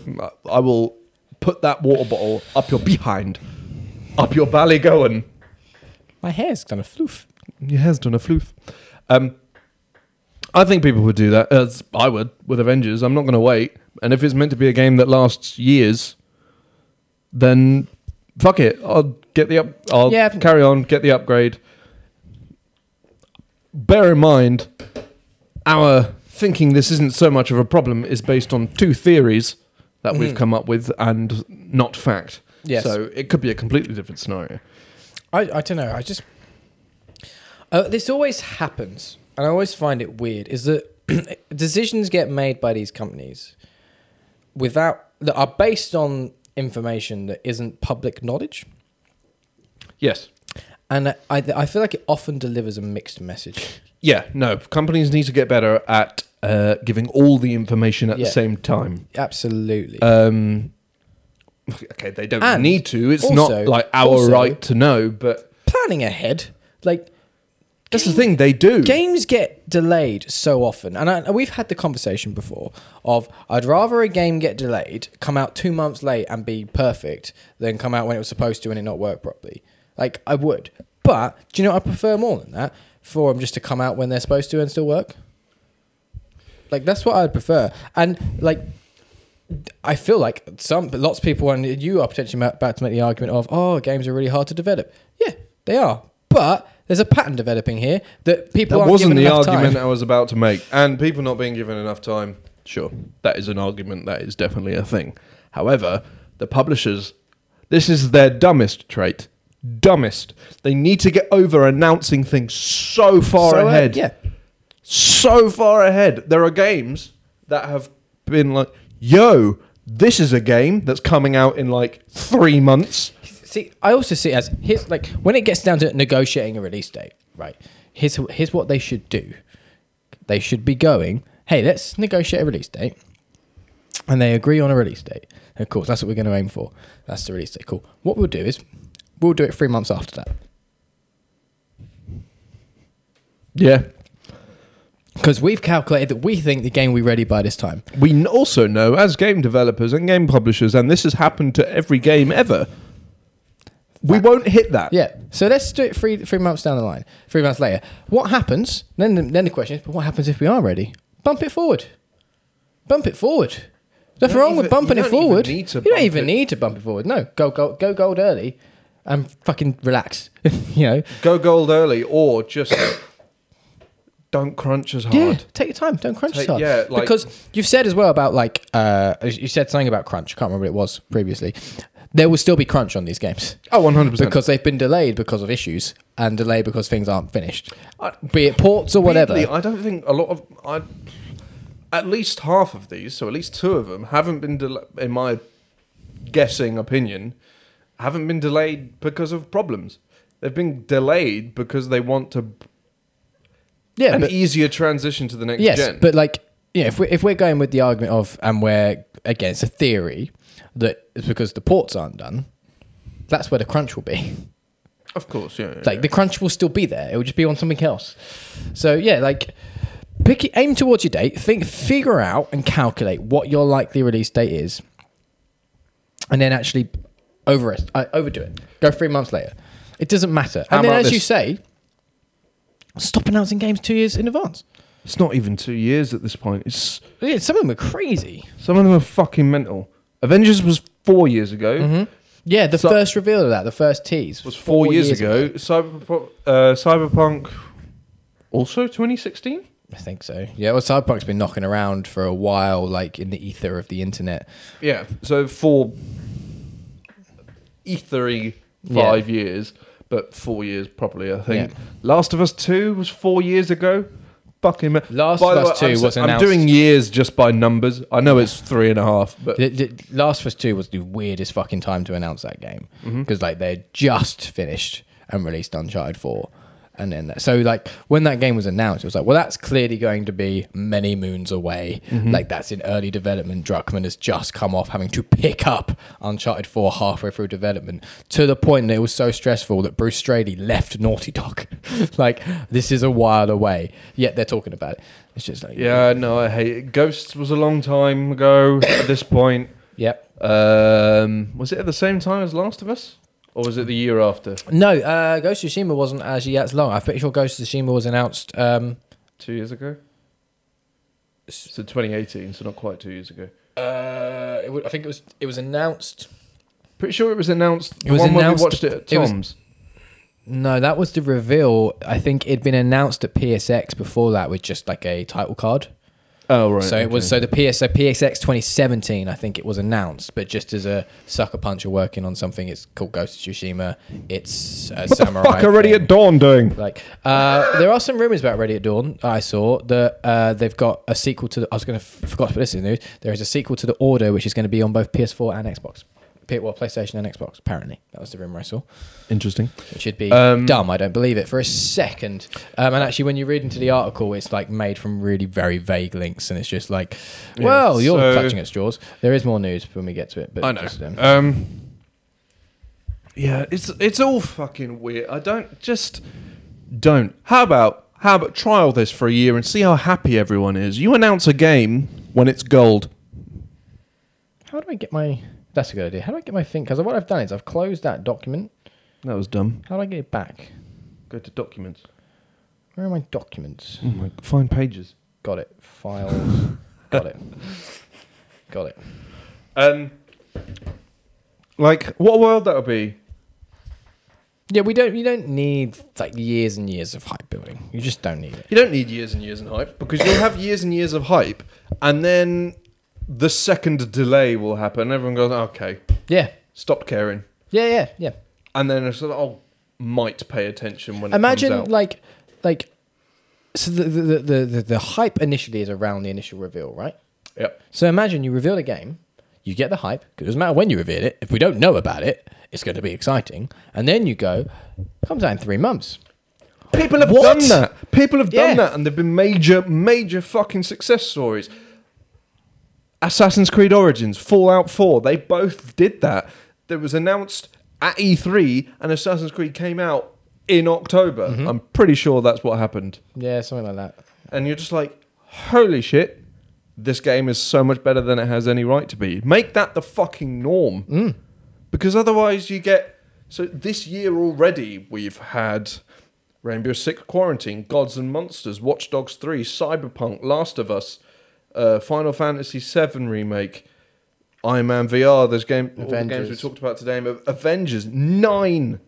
I will put that water bottle up your behind, up your belly going. My hair's done a floof. Your hair's done a floof. Um, I think people would do that, as I would with Avengers. I'm not going to wait. And if it's meant to be a game that lasts years, then fuck it. I'll get the up. I'll Yeah. carry on, get the upgrade. Bear in mind, our thinking this isn't so much of a problem is based on two theories that we've Mhm. come up with and not fact. Yes. So it could be a completely different scenario. I, I don't know. I just uh, this always happens, and I always find it weird. Is that decisions get made by these companies without that are based on information that isn't public knowledge, Yes. and I I feel like it often delivers a mixed message. Yeah, no. Companies need to get better at uh, giving all the information at Yeah. the same time. Absolutely. Um, okay, they don't And need to. It's also- not like our also- right to know, but Planning ahead, like that's the thing. They do. games get delayed so often and, I, we've had the conversation before of i'd rather a game get delayed come out two months late and be perfect than come out when it was supposed to and it not work properly like i would but do you know what i prefer more than that for them just to come out when they're supposed to and still work like that's what i'd prefer and like I feel like some lots of people and you are potentially about to make the argument of oh games are really hard to develop. Yeah, they are, but there's a pattern developing here that people that wasn't the argument time. I was about to make, and people not being given enough time. Sure, that is an argument. That is definitely a thing. However, the publishers, this is their dumbest trait. Dumbest. They need to get over announcing things so far So, uh, ahead. yeah, so far ahead. There are games that have been like, yo, this is a game that's coming out in like three months. See, I also see it as here's like when it gets down to negotiating a release date, right? Here's here's what they should do. They should be going, hey, let's negotiate a release date, and they agree on a release date. Of course, that's what we're going to aim for. That's the release date. Cool. What we'll do is we'll do it three months after that Yeah. Because we've calculated that we think the game will be ready by this time. We also know, as game developers and game publishers, and this has happened to every game ever, we won't hit that. Yeah. So let's do it three three months down the line. Three months later, what happens? Then the, then the question is, but what happens if we are ready? Bump it forward. Bump it forward. Nothing wrong with bumping you it don't even forward. need to you don't even need to bump it forward. No, go go go gold early, and fucking relax. you know. Go gold early or just don't crunch as hard. Yeah, take your time. Don't crunch Take- as hard. yeah, like- because you've said as well about like uh, you said something about crunch. I can't remember what it was previously. There will still be crunch on these games. Oh, 100%. because they've been delayed because of issues and delayed because things aren't finished, be it ports or whatever. Weirdly, I don't think a lot of I, at least half of these, so at least two of them, haven't been del- in my guessing opinion, haven't been delayed because of problems. They've been delayed because they want to yeah, an but, easier transition to the next yes, gen. but like yeah, if we if we're going with the argument of and we're again, it's a theory that it's because the ports aren't done. That's where the crunch will be. of course, yeah. yeah, Like the crunch will still be there. It will just be on something else. So yeah, like pick it, aim towards your date. Think, figure out and calculate what your likely release date is, and then actually over it, uh, overdo it. Go three months later. It doesn't matter. How and then, as you say, stop announcing games two years in advance. It's not even two years at this point. It's Yeah, some of them are crazy. some of them are fucking mental. Avengers was four years ago. Yeah, the So- first reveal of that, the first tease, Was four, years, ago. Cyberpunk, uh, Cyberpunk, also 2016. I think so. Yeah, well, Cyberpunk's been knocking around for a while, like in the ether of the internet. Yeah. So for ethery five years, but four years probably. I think. Yeah. Last of Us Two was four years ago. Fucking ma- Last of Us way, 2 I'm, was I'm announced- doing years just by numbers. I know it's three and a half, but The, the Last of Us Two was the weirdest fucking time to announce that game Mm-hmm. because like they just finished and released Uncharted Four, and then so like when that game was announced, it was like, well, that's clearly going to be many moons away. Mm-hmm. Like that's in early development. Druckmann has just come off having to pick up Uncharted Four halfway through development to the point that it was so stressful that Bruce Straley left Naughty Dog. like this is a while away, yet they're talking about it. It's just like yeah, no, I hate it. Ghosts was a long time ago at this point. yep. Um, was it at the same time as Last of Us, or was it the year after? No, uh, Ghost of Tsushima wasn't as long. I'm pretty sure Ghost of Tsushima was announced. Um, Two years ago. So 2018, so not quite two years ago. uh, it wa- I think it was it was announced. Pretty sure it was announced. The It was one where we watched it at it was- Tom's. No, that was the reveal. I think it'd been announced at PSX before that with just like a title card. Oh right. so it was so the PS so PSX 2017. I think it was announced, but just as a sucker puncher working on something. It's called Ghost of Tsushima. It's a What the samurai. fuck are Ready thing. at Dawn doing? Like, uh, there are some rumors about Ready at Dawn. I saw that uh, they've got a sequel to. The, I was going to forgot to put this in the news. There is a sequel to the Order, which is going to be on both PS4 and Xbox. Well, PlayStation and Xbox. Apparently, that was the rumor I saw. Interesting. Which should be Um, dumb. I don't believe it for a second. Um, and actually, when you read into the article, it's like made from really very vague links, and it's just like, Yeah, well, you're so- clutching at straws. There is more news when we get to it. But I know. just, um, Um, yeah, it's it's all fucking weird. I don't just don't. How about how about trial this for a year and see how happy everyone is? You announce a game when it's gold. how do I get my? That's a good idea. How do I get my thing? Because what I've done is I've closed that document. That was dumb. How do I get it back? Go to documents. Where are my documents? Oh my, find pages. Got it. Files. Got it. Got it. Um, like what a world that would be? Yeah, we don't. You don't need like years and years of hype building. You just don't need it. You don't need years and years of hype because you'll have years and years of hype, and then the second delay will happen. Everyone goes, "Okay, Yeah. stop caring," Yeah. Yeah. Yeah. and then it's like, "Oh, might pay attention when it Imagine comes out." like like. So the the, the the the hype initially is around the initial reveal, right? Yep. So imagine you reveal a game, you get the hype. 'cause it doesn't matter when you reveal it. If we don't know about it, it's going to be exciting. And then you go, comes out in three months. People have What? done that. People have Yeah. done that, and they've been major, major fucking success stories. Assassin's Creed Origins, Fallout 4, they both did that. That was announced at E3, and Assassin's Creed came out in October. Mm-hmm. I'm pretty sure that's what happened. Yeah, something like that. And you're just like, holy shit, this game is so much better than it has any right to be. Make that the fucking norm. Mm. Because otherwise, you get. So this year already, we've had Rainbow Six Quarantine, Gods and Monsters, Watch Dogs 3, Cyberpunk, Last of Us, uh, Final Fantasy VII Remake, Iron Man VR. There's game, all the games we talked about today. Avengers, nine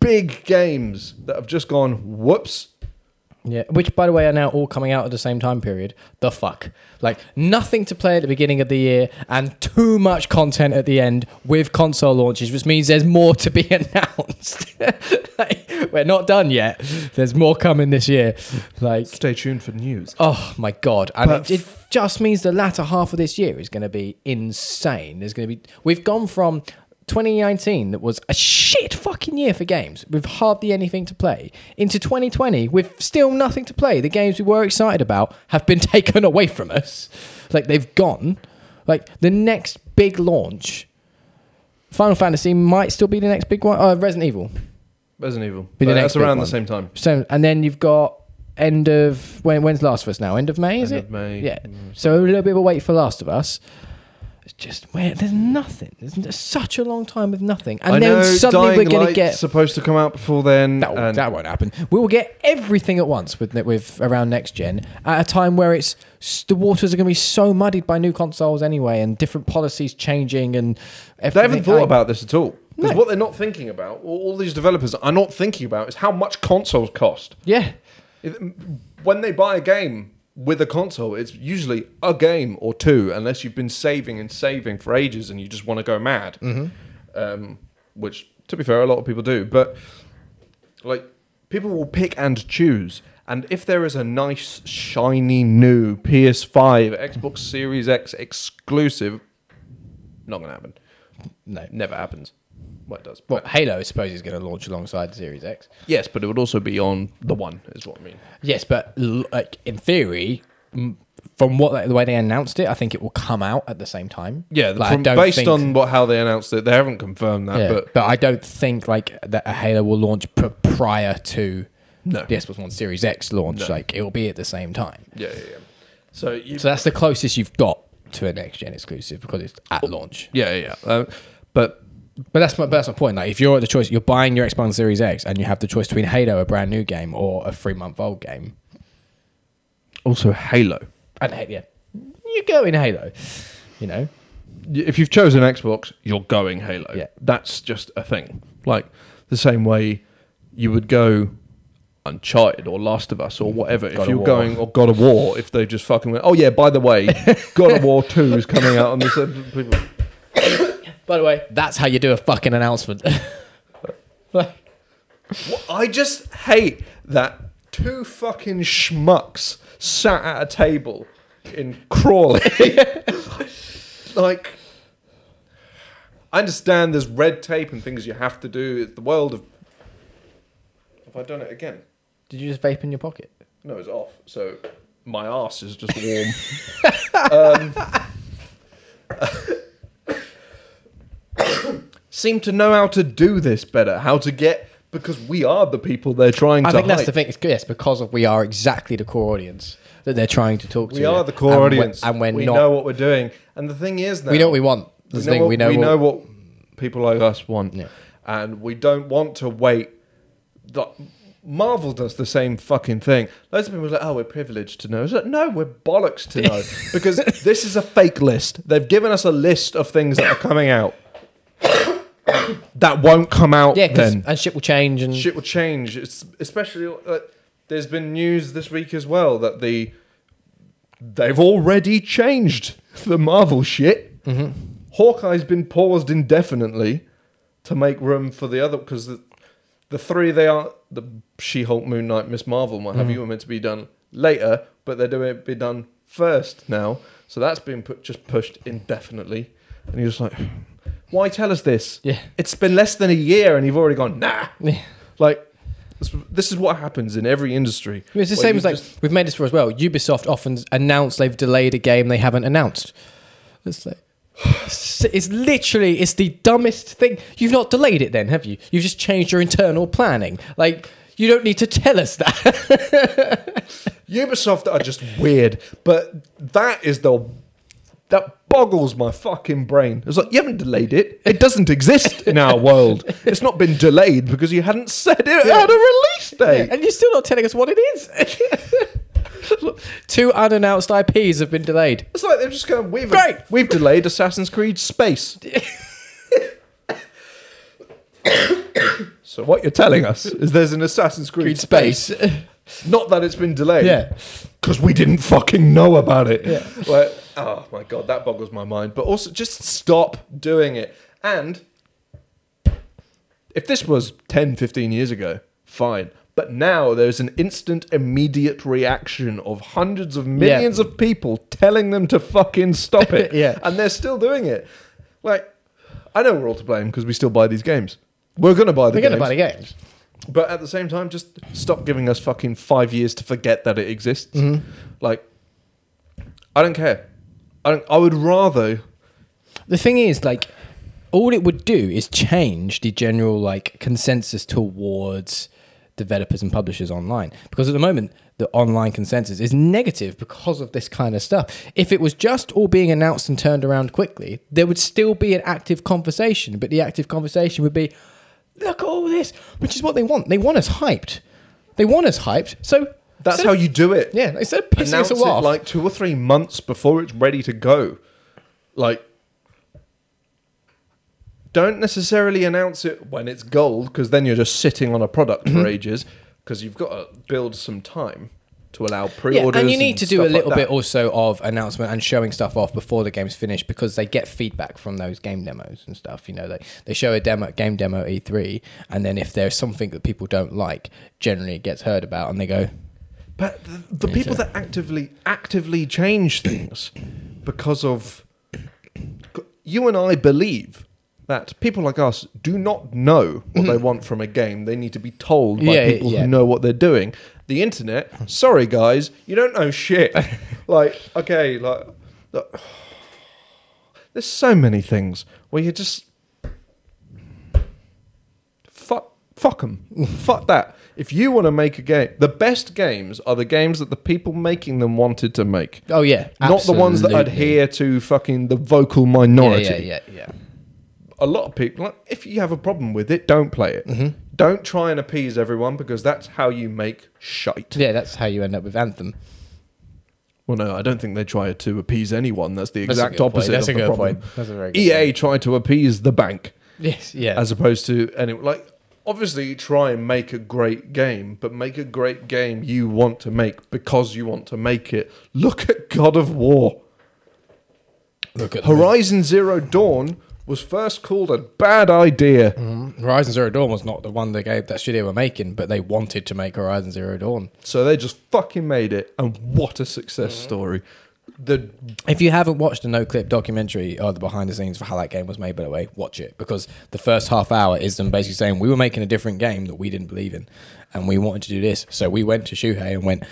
big games that have just gone whoops. Yeah, which by the way are now all coming out at the same time period. The fuck, like nothing to play at the beginning of the year and too much content at the end with console launches, which means there's more to be announced. Like, we're not done yet. There's more coming this year. Like, Stay tuned for news. oh my god, and it, it just means the latter half of this year is going to be insane. There's going to be we've gone from 2019 that was a shit fucking year for games with hardly anything to play into 2020 with still nothing to play. The games we were excited about have been taken away from us. Like they've gone. Like the next big launch Final Fantasy might still be the next big one. Uh, Resident Evil. Resident Evil. Be the next that's around the same time. So and then you've got end of when when's Last of Us now? End of May, is End it? of May. Yeah. Mm, So a little bit of a wait for Last of Us. Just where there's nothing. There's, there's such a long time with nothing, and I then know suddenly we're going to get. supposed to come out before then. That, and that won't happen. We will get everything at once with with around next gen at a time where it's the waters are going to be so muddied by new consoles anyway, and different policies changing, and they haven't thought like- about this at all. Because No. what they're not thinking about, all all these developers are not thinking about, is how much consoles cost. Yeah, If- When they buy a game with a console, it's usually a game or two, unless you've been saving and saving for ages and you just want to go mad. Um, which, to be fair, a lot of people do. But like, people will pick and choose. And if there is a nice, shiny new PS5, Xbox Series X exclusive, not gonna happen. no. Never happens. Well, it does. Well, But- Halo, I suppose, is going to launch alongside Series X. yes, but it would also be on the one, is what I mean. Yes, but like in theory, from what the way they announced it, I think it will come out at the same time. Yeah, Like, from, based think- on what how they announced it, they haven't confirmed that. Yeah, But but, I don't think like that a Halo will launch pr- prior to No. the Xbox One Series X launch. No. Like it will be at the same time. yeah, yeah, yeah. So you, So that's the closest you've got to a next gen exclusive because it's at launch. yeah, yeah. yeah. Uh, but But that's my but that's my point. Like if you're at the choice, you're buying your Xbox Series X, and you have the choice between Halo, a brand new game, or a three month old game. also Halo. And Ha- yeah, you go in Halo. You know, If you've chosen Xbox, you're going Halo. Yeah. That's just a thing. Like the same way you would go Uncharted or Last of Us or whatever. God if of you're War. going or God of War, if they just fucking went, oh yeah, by the way, God of War Two is coming out on this. People, by the way, that's how you do a fucking announcement. Like, I just hate that two fucking schmucks sat at a table in Crawley. like, I understand there's red tape and things you have to do. It's the world of. Have I done it again? Did you just vape in your pocket? No, it's off. So my ass is just warm. um, seem to know how to do this better. How to get because we are the people they're trying I to. I think that's the thing. It's yes, because of we are exactly the core audience that they're trying to talk to. We are the core and we're- audience, and we're we not. know what we're doing. And the thing is, now, we know what we want. we know, the thing. what, we know. we what- know what people like us want, Yeah. and we don't want to wait. The- Marvel does the same fucking thing. Loads of people are like, "Oh, we're privileged to know." Like, no, we're bollocks to know because this is a fake list. They've given us a list of things that are coming out that won't come out. Yeah, 'cause- then and shit will change and shit will change. It's especially uh, there's been news this week as well that the they've already changed the Marvel shit. Mm-hmm. Hawkeye's been paused indefinitely to make room for the other because the the three they are the She-Hulk, Moon Knight, Miss Marvel, what Mm. have you, were meant to be done later, but they're doing it be done first now. So that's been put just pushed indefinitely, and you're just like, why tell us this? Yeah. It's been less than a year, and you've already gone nah. Yeah. Like, this, this is what happens in every industry. It's the same as like just- we've made this for as well. Ubisoft often announce they've delayed a game they haven't announced. It's like it's it's literally it's the dumbest thing. You've not delayed it then, have you? You've just changed your internal planning. Like you don't need to tell us that. Ubisoft are just weird, but that is the that boggles my fucking brain. It's like you haven't delayed it; it doesn't exist in our world. It's not been delayed because you hadn't said it had a release date. and you're still not telling us what it is. Two unannounced IPs have been delayed. It's like they're just going, "We've Great. we've delayed Assassin's Creed Space." so what you're telling us is there's an Assassin's Creed, Creed Space. Space. Not that it's been delayed. Yeah. Because we didn't fucking know about it. Yeah. Like, oh my god, that boggles my mind. But also, just stop doing it. And if this was 10, 15 years ago, fine. But now there's an instant, immediate reaction of hundreds of millions of people telling them to fucking stop it. Yeah. And they're still doing it. Like, I know we're all to blame because we still buy these games. We're going to buy the We're games. going to buy the games. But at the same time, just stop giving us fucking five years to forget that it exists. Mm-hmm. Like, I don't care. I don't, I would rather. The thing is, like, all it would do is change the general like consensus towards developers and publishers online. Because at the moment, the online consensus is negative because of this kind of stuff. If it was just all being announced and turned around quickly, there would still be an active conversation. But the active conversation would be, look at all this, which is what they want. They want us hyped. They want us hyped. So That's how of- you do it. Yeah, instead of pissing Announce us it off. like two or three months before it's ready to go. Like, don't necessarily announce it when it's gold because then you're just sitting on a product Mm-hmm. for ages because you've got to build some time to allow Yeah, pre-orders. and you need to do a stuff like little bit also of announcement and showing stuff off before the game's finished because they get feedback from those game demos and stuff. You know, they, they show a demo game demo E3, and then if there's something that people don't like, generally it gets heard about, and they go, But the, the people to- that actively actively change things because of you and I believe that people like us do not know what they want from a game. They need to be told by Mm-hmm. Yeah, people yeah. who know what they're doing. The internet, sorry guys, you don't know shit. like, okay, like look, there's so many things where you just fuck fuck them fuck that if you want to make a game the best games are the games that the people making them wanted to make "Oh yeah, not the ones that absolutely." adhere to fucking the vocal Yeah, minority yeah, yeah, yeah. a lot of people like if you have a problem with it don't play it Mm-hmm. Don't try and appease everyone because that's how you make shite Yeah, that's how you end up with Anthem. well no i don't think they try to appease anyone that's the That's a exact good point. opposite That's of a the good problem point. That's a very good ea tried to appease the bank Yes, yeah. as opposed to anyone. like obviously try and make a great game but make a great game you want to make because you want to make it look at god of war Look at horizon zero dawn was first called a bad idea mm-hmm. Horizon Zero Dawn was not the one they gave that studio were making, but they wanted to make Horizon Zero Dawn. so they just fucking made it and what a success mm-hmm. story the If you haven't watched the Noclip documentary or the behind the scenes for how that game was made, by the way, watch it because the first half hour is them basically saying we were making a different game that we didn't believe in and we wanted to do this. So we went to Shuhei and went,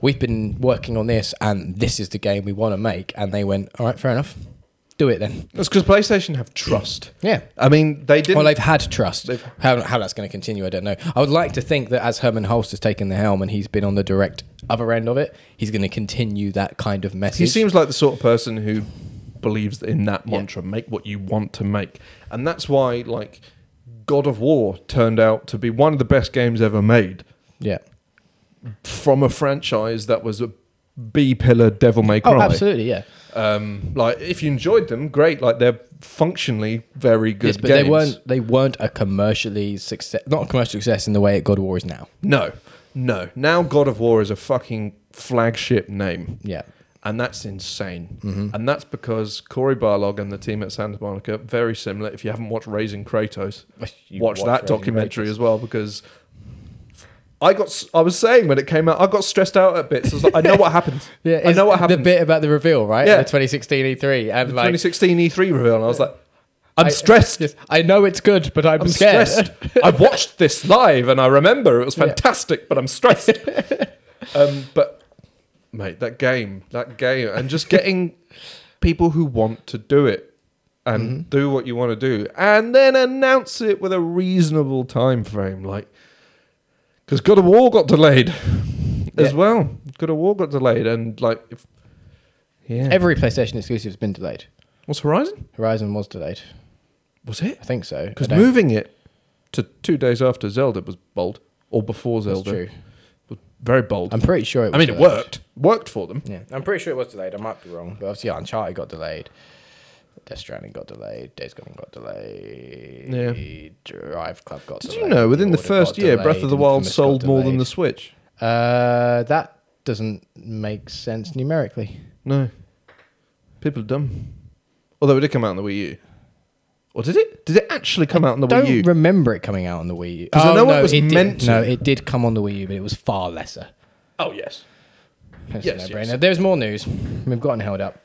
We've been working on this and this is the game we want to make. And they went, All right, fair enough. Do it then. that's because playstation have trust Yeah. i mean they didn't Well, they've had trust. They've- How, how that's going to continue, I don't know. I would like to think that as Hermen Hulst has taken the helm and he's been on the direct other end of it, he's going to continue that kind of message. He seems like the sort of person who believes in that mantra: make what you want to make, and that's why, like, God of War turned out to be one of the best games ever made yeah. from a franchise that was a B pillar Devil May oh, Cry. Oh, absolutely, yeah. Um, like, if you enjoyed them, great. Like, they're functionally very good Yes, but games. they weren't. They weren't a commercially success. Not a commercial success in the way that God of War is now. No, no. Now God of War is a fucking flagship name. Yeah. and that's insane. Mm-hmm. And that's because Cory Barlog and the team at Santa Monica very similar. If you haven't watched Raising Kratos, watch watch that Raising documentary Kratos. as well because I got. I was saying when it came out, I got stressed out at bits. I, was like, I know what happened. Yeah, I know what happened. The bit about the reveal, right? Yeah. The 2016 E3, and the like 2016 E3 reveal, and I was like, I'm I- stressed. yes, I know it's good, but I'm, I'm scared. stressed. I watched this live and I remember it was Yeah. fantastic, but I'm stressed. um, but mate, that game, that game, and just getting people who want to do it and Mm-hmm. do what you want to do, and then announce it with a reasonable time frame, like because God of War got delayed as Yeah. well. God of War got delayed, and like, if, yeah, Every PlayStation exclusive has been delayed. what's Horizon? Horizon was delayed. Was it? I think so. Because don't- moving it to two days after Zelda was bold, or before That's Zelda. true. was very bold. I'm pretty sure it. Was I mean, it delayed. worked. Worked for them. Yeah, I'm pretty sure it was delayed. I might be wrong, but obviously, Uncharted got delayed. Death Stranding got delayed. Days Gone got delayed. Yeah. Drive Club got Did delayed. you know within the Order first year, delayed, Breath of the Wild sold more than the. Switch? Uh, that doesn't make sense numerically. No. People are dumb. Although it did come out on the Wii U. Or did it? Did it actually come out on the Wii U? I Don't remember it coming out on the Wii U. 'Cause I know it was did- meant to. No, it did come on the Wii U, but it was far lesser. oh, yes. That's Yes, yes. There's more news. We've gotten held up.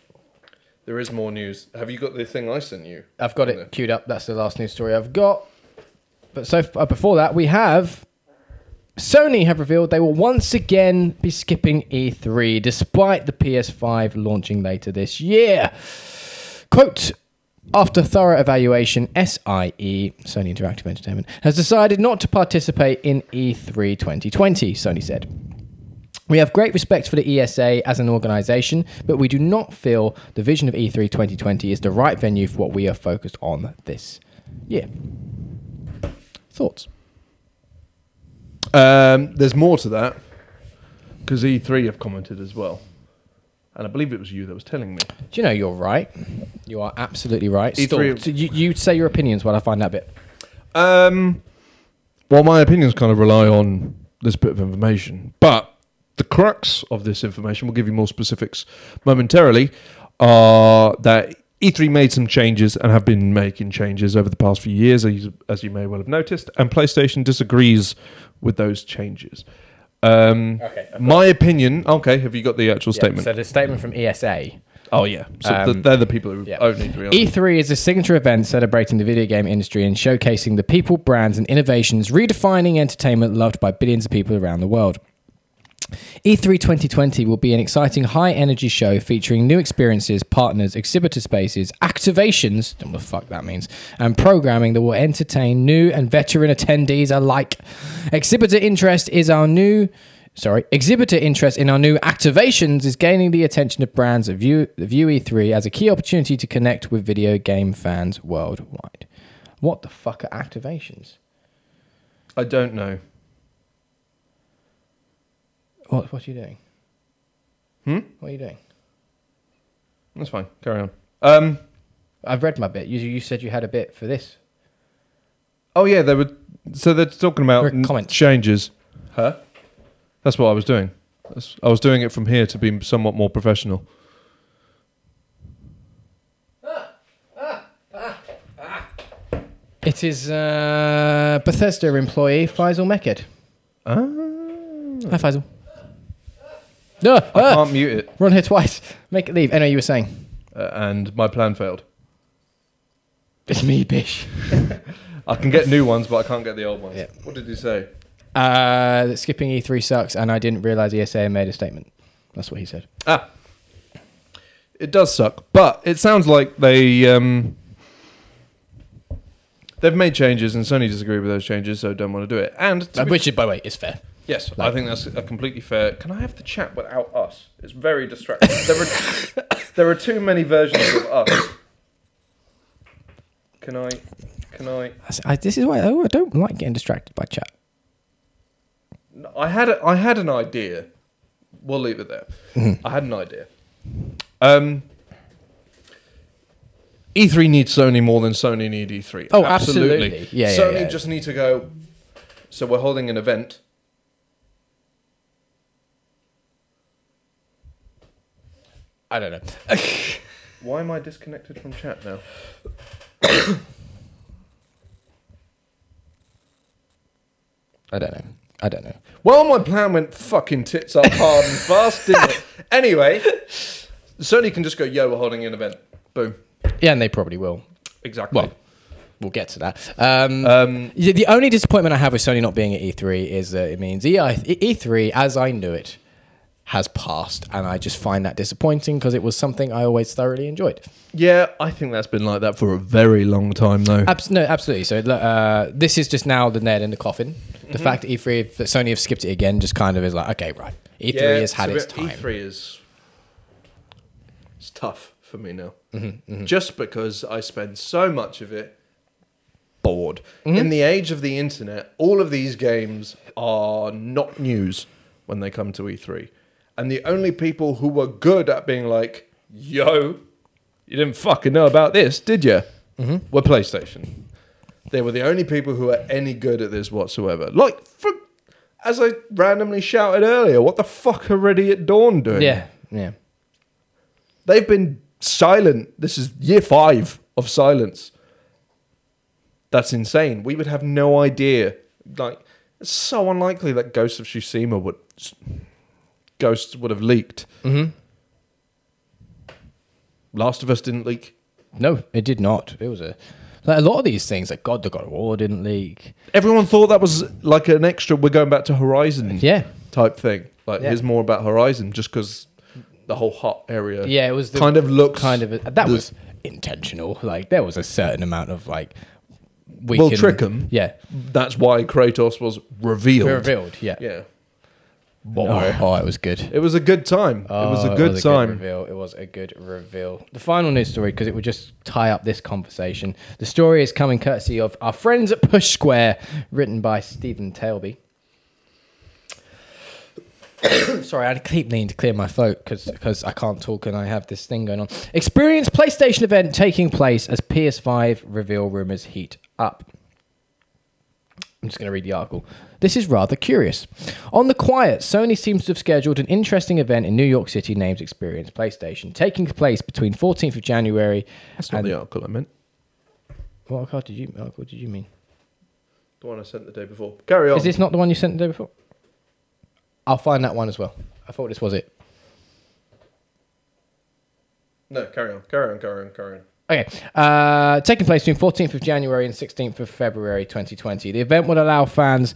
There is more news. Have you got the thing I sent you? I've got it queued up. That's the last news story I've got. But so uh, before that, we have Sony have revealed they will once again be skipping E3 despite the PS5 launching later this year. Quote After thorough evaluation, SIE, Sony Interactive Entertainment, has decided not to participate in E E3 2020, Sony said. We have great respect for the ESA as an organisation, but we do not feel the vision of E E3 2020 is the right venue for what we are focused on this year. Thoughts? Um, there's more to that because E3 have commented as well, and I believe it was you that was telling me. Do you know you're right? You are absolutely right. E3 Still, so you, you say your opinions while I find that bit. Um, well, my opinions kind of rely on this bit of information, but the crux of this information, we'll give you more specifics momentarily, are that E3 made some changes and have been making changes over the past few years, as you, as you may well have noticed, and PlayStation disagrees with those changes. Um, Okay, my opinion. Okay, have you got the actual statement? So the statement from ESA. oh yeah, so Um, th- they're the people who yeah. own E3. E3 is a signature event celebrating the video game industry and showcasing the people, brands, and innovations redefining entertainment loved by billions of people around the world. E E3 2020 will be an exciting high energy show featuring new experiences, partners, exhibitor spaces, activations, don't know what the fuck that means, and programming that will entertain new and veteran attendees alike. Exhibitor interest is our new sorry, exhibitor interest in our new activations is gaining the attention of brands that view, view E3 as a key opportunity to connect with video game fans worldwide. What the fuck are activations? I don't know. What, what are you doing? Hmm? What are you doing? That's fine. Carry on. Um, I've read my bit. You, you said you had a bit for this. Oh yeah, they were. So they're talking about comments. changes. Huh? That's what I was doing. That's, I was doing it from here to be somewhat more professional. It is uh, Bethesda employee Faisal Mekhed. Ah. Hi, Faisal. No, I ah, can't mute it, run here twice. Make it leave. I know you were saying. uh, and my plan failed. It's me, bish. I can get new ones, but I can't get the old ones. Yeah. What did you say? Uh, that skipping E3 sucks, and I didn't realize ESA made a statement. That's what he said. Ah, it does suck, but it sounds like they um, they've made changes, and Sony disagree with those changes, so don't want to do it. And Uh, which, by the way, is fair. Yes, I think that's a completely fair. Can I have the chat without us? It's very distracting. there are there are too many versions of us. Can I? Can I? I, this is why oh, I don't like getting distracted by chat. I had a, I had an idea. We'll leave it there. I had an idea. Um, E3 needs Sony more than Sony need E3. Oh, absolutely. Yeah, yeah, Sony yeah. just need to go. So we're holding an event. I don't know. Why am I disconnected from chat now? I don't know. I don't know. Well, my plan went fucking tits up hard and fast, didn't it? Anyway, Sony can just go, yo, we're holding an event. Boom. Yeah, and they probably will. Exactly. Well, we'll get to that. Um, um, the only disappointment I have with Sony not being at E3 is that it means E EI, E3, as I knew it, has passed, and I just find that disappointing because it was something I always thoroughly enjoyed. yeah, I think that's been like that for a very long time, though. Abs- no, absolutely. So uh, this is just now the nail in the coffin. Mm-hmm. The fact that E3, that Sony have skipped it again, just kind of is like, okay, right. E3 yeah, has had its time. E3 is it's tough for me now, Mm-hmm, just because I spend so much of it bored. Mm-hmm. In the age of the internet, all of these games are not news when they come to E3, and the only people who were good at being like, "Yo, you didn't fucking know about this, did you?" Mm-hmm. Were PlayStation. They were the only people who were any good at this whatsoever. Like, for, as I randomly shouted earlier, what the fuck are Ready at Dawn doing? Yeah, yeah. They've been silent. This is year five of silence. That's insane. We would have no idea. Like, it's so unlikely that Ghost of Tsushima would. Ghosts would have leaked. Mm-hmm. Last of Us didn't leak. No, it did not. It was a like a lot of these things. Like God, the God of War didn't leak. Everyone thought that was like an extra. We're going back to Horizon Yeah, type thing. Like, Yeah. here's more about Horizon just because the whole hot area yeah. It was the kind of looks kind of that was intentional. Like there was a certain amount of like we Well, can- trick 'em. Yeah, That's why Kratos was revealed. revealed. Yeah. Yeah. Oh, oh, it was good. It was a good time. it was Oh, a good time. reveal. It was a good reveal. The final news story, because it would just tie up this conversation. The story is coming courtesy of our friends at Push Square, written by Stephen Tailby. Sorry, I keep needing to clear my throat because I can't talk and I have this thing going on. Experience PlayStation event taking place as PS5 reveal rumors heat up. I'm just going to read the article. This is rather curious. On the quiet, Sony seems to have scheduled an interesting event in New York City named Experience PlayStation, taking place between 14th of January. That's not and the article I meant. what article did you? Article did you mean? The one I sent the day before. Carry on. Is this not the one you sent the day before? I'll find that one as well. I thought this was it. No, carry on. Carry on, carry on, carry on. Okay. Uh, taking place between 14th of January and 16th of February 2020. The event will allow fans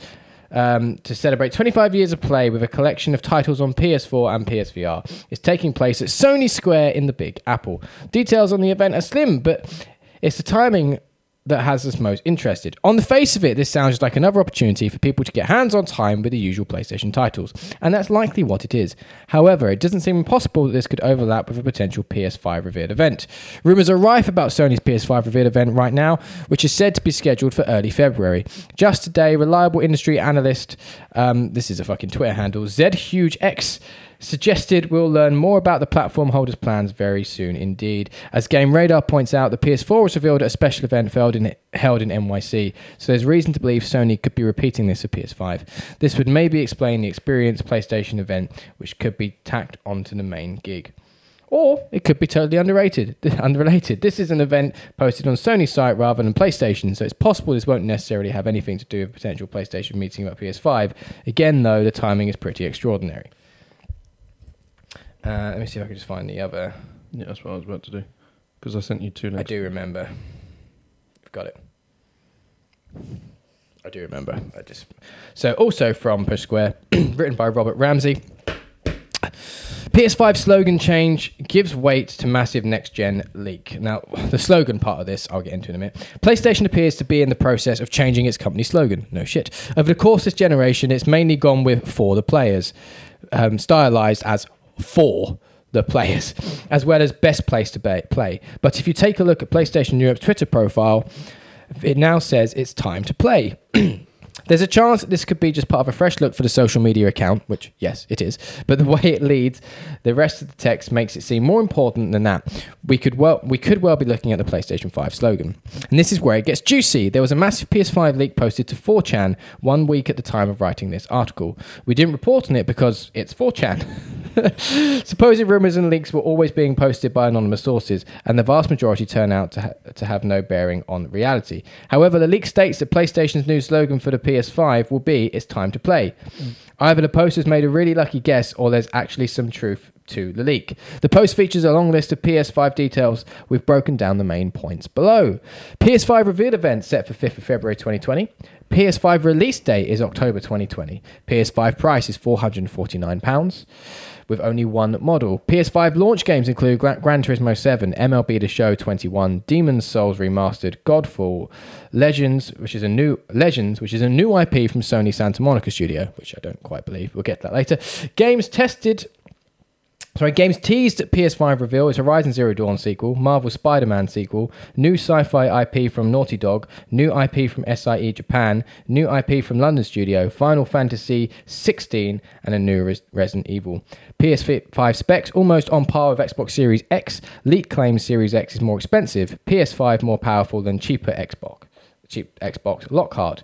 um, to celebrate 25 years of play with a collection of titles on PS4 and PSVR. It's taking place at Sony Square in the Big Apple. Details on the event are slim, but it's the timing that has us most interested. On the face of it, this sounds like another opportunity for people to get hands on time with the usual PlayStation titles, and that's likely what it is. However, it doesn't seem impossible that this could overlap with a potential PS5 revealed event. Rumours are rife about Sony's PS5 revealed event right now, which is said to be scheduled for early February. Just today, reliable industry analyst, um, this is a fucking Twitter handle, ZhugeEX suggested we'll learn more about the platform holders' plans very soon indeed. As Game Radar points out, the PS4 was revealed at a special event held in, held in NYC, so there's reason to believe Sony could be repeating this for PS5. This would maybe explain the Experience PlayStation event, which could be tacked onto the main gig. Or it could be totally underrated, unrelated. This is an event posted on Sony's site rather than PlayStation, so it's possible this won't necessarily have anything to do with potential PlayStation meeting about PS5. Again, though, the timing is pretty extraordinary. Uh, let me see if I can just find the other. Yeah, that's what I was about to do. Because I sent you two I do remember. I've got it. I do remember. I just so also from Push Square, written by Robert Ramsey. PS5 slogan change gives weight to massive next gen leak. Now, the slogan part of this, I'll get into in a minute. PlayStation appears to be in the process of changing its company slogan. No shit. Over the course of this generation, it's mainly gone with for the players, um, stylized as for the players, as well as best place to play. But if you take a look at PlayStation Europe's Twitter profile, it now says it's time to play. There's a chance that this could be just part of a fresh look for the social media account, which, yes, it is. But the way it leads, the rest of the text makes it seem more important than that. We could well, we could well be looking at the PlayStation 5 slogan. And this is where it gets juicy. There was a massive PS5 leak posted to 4chan one week at the time of writing this article. We didn't report on it because it's 4chan. Supposed rumors and leaks were always being posted by anonymous sources, and the vast majority turn out to, ha- to have no bearing on reality. However, the leak states that PlayStation's new slogan for the PS5 will be "It's time to play." Mm. Either the Post has made a really lucky guess, or there's actually some truth to the leak. The post features a long list of PS5 details. We've broken down the main points below. PS5 reveal event set for 5th of February 2020. PS5 release date is October 2020. PS5 price is £449 with only one model. PS5 launch games include Gra- Gran Turismo 7, MLB The Show 21, Demon's Souls Remastered, Godfall, Legends, which is a new Legends, which is a new IP from Sony Santa Monica Studio, which I don't quite believe. We'll get to that later. Games tested Sorry, games teased at PS5 reveal is Horizon Zero Dawn sequel, Marvel Spider-Man sequel, new sci-fi IP from Naughty Dog, new IP from SIE Japan, new IP from London Studio, Final Fantasy 16, and a new Res- Resident Evil. PS5 specs almost on par with Xbox Series X. Leak claims Series X is more expensive, PS5 more powerful than cheaper Xbox. Cheap Xbox Lockhart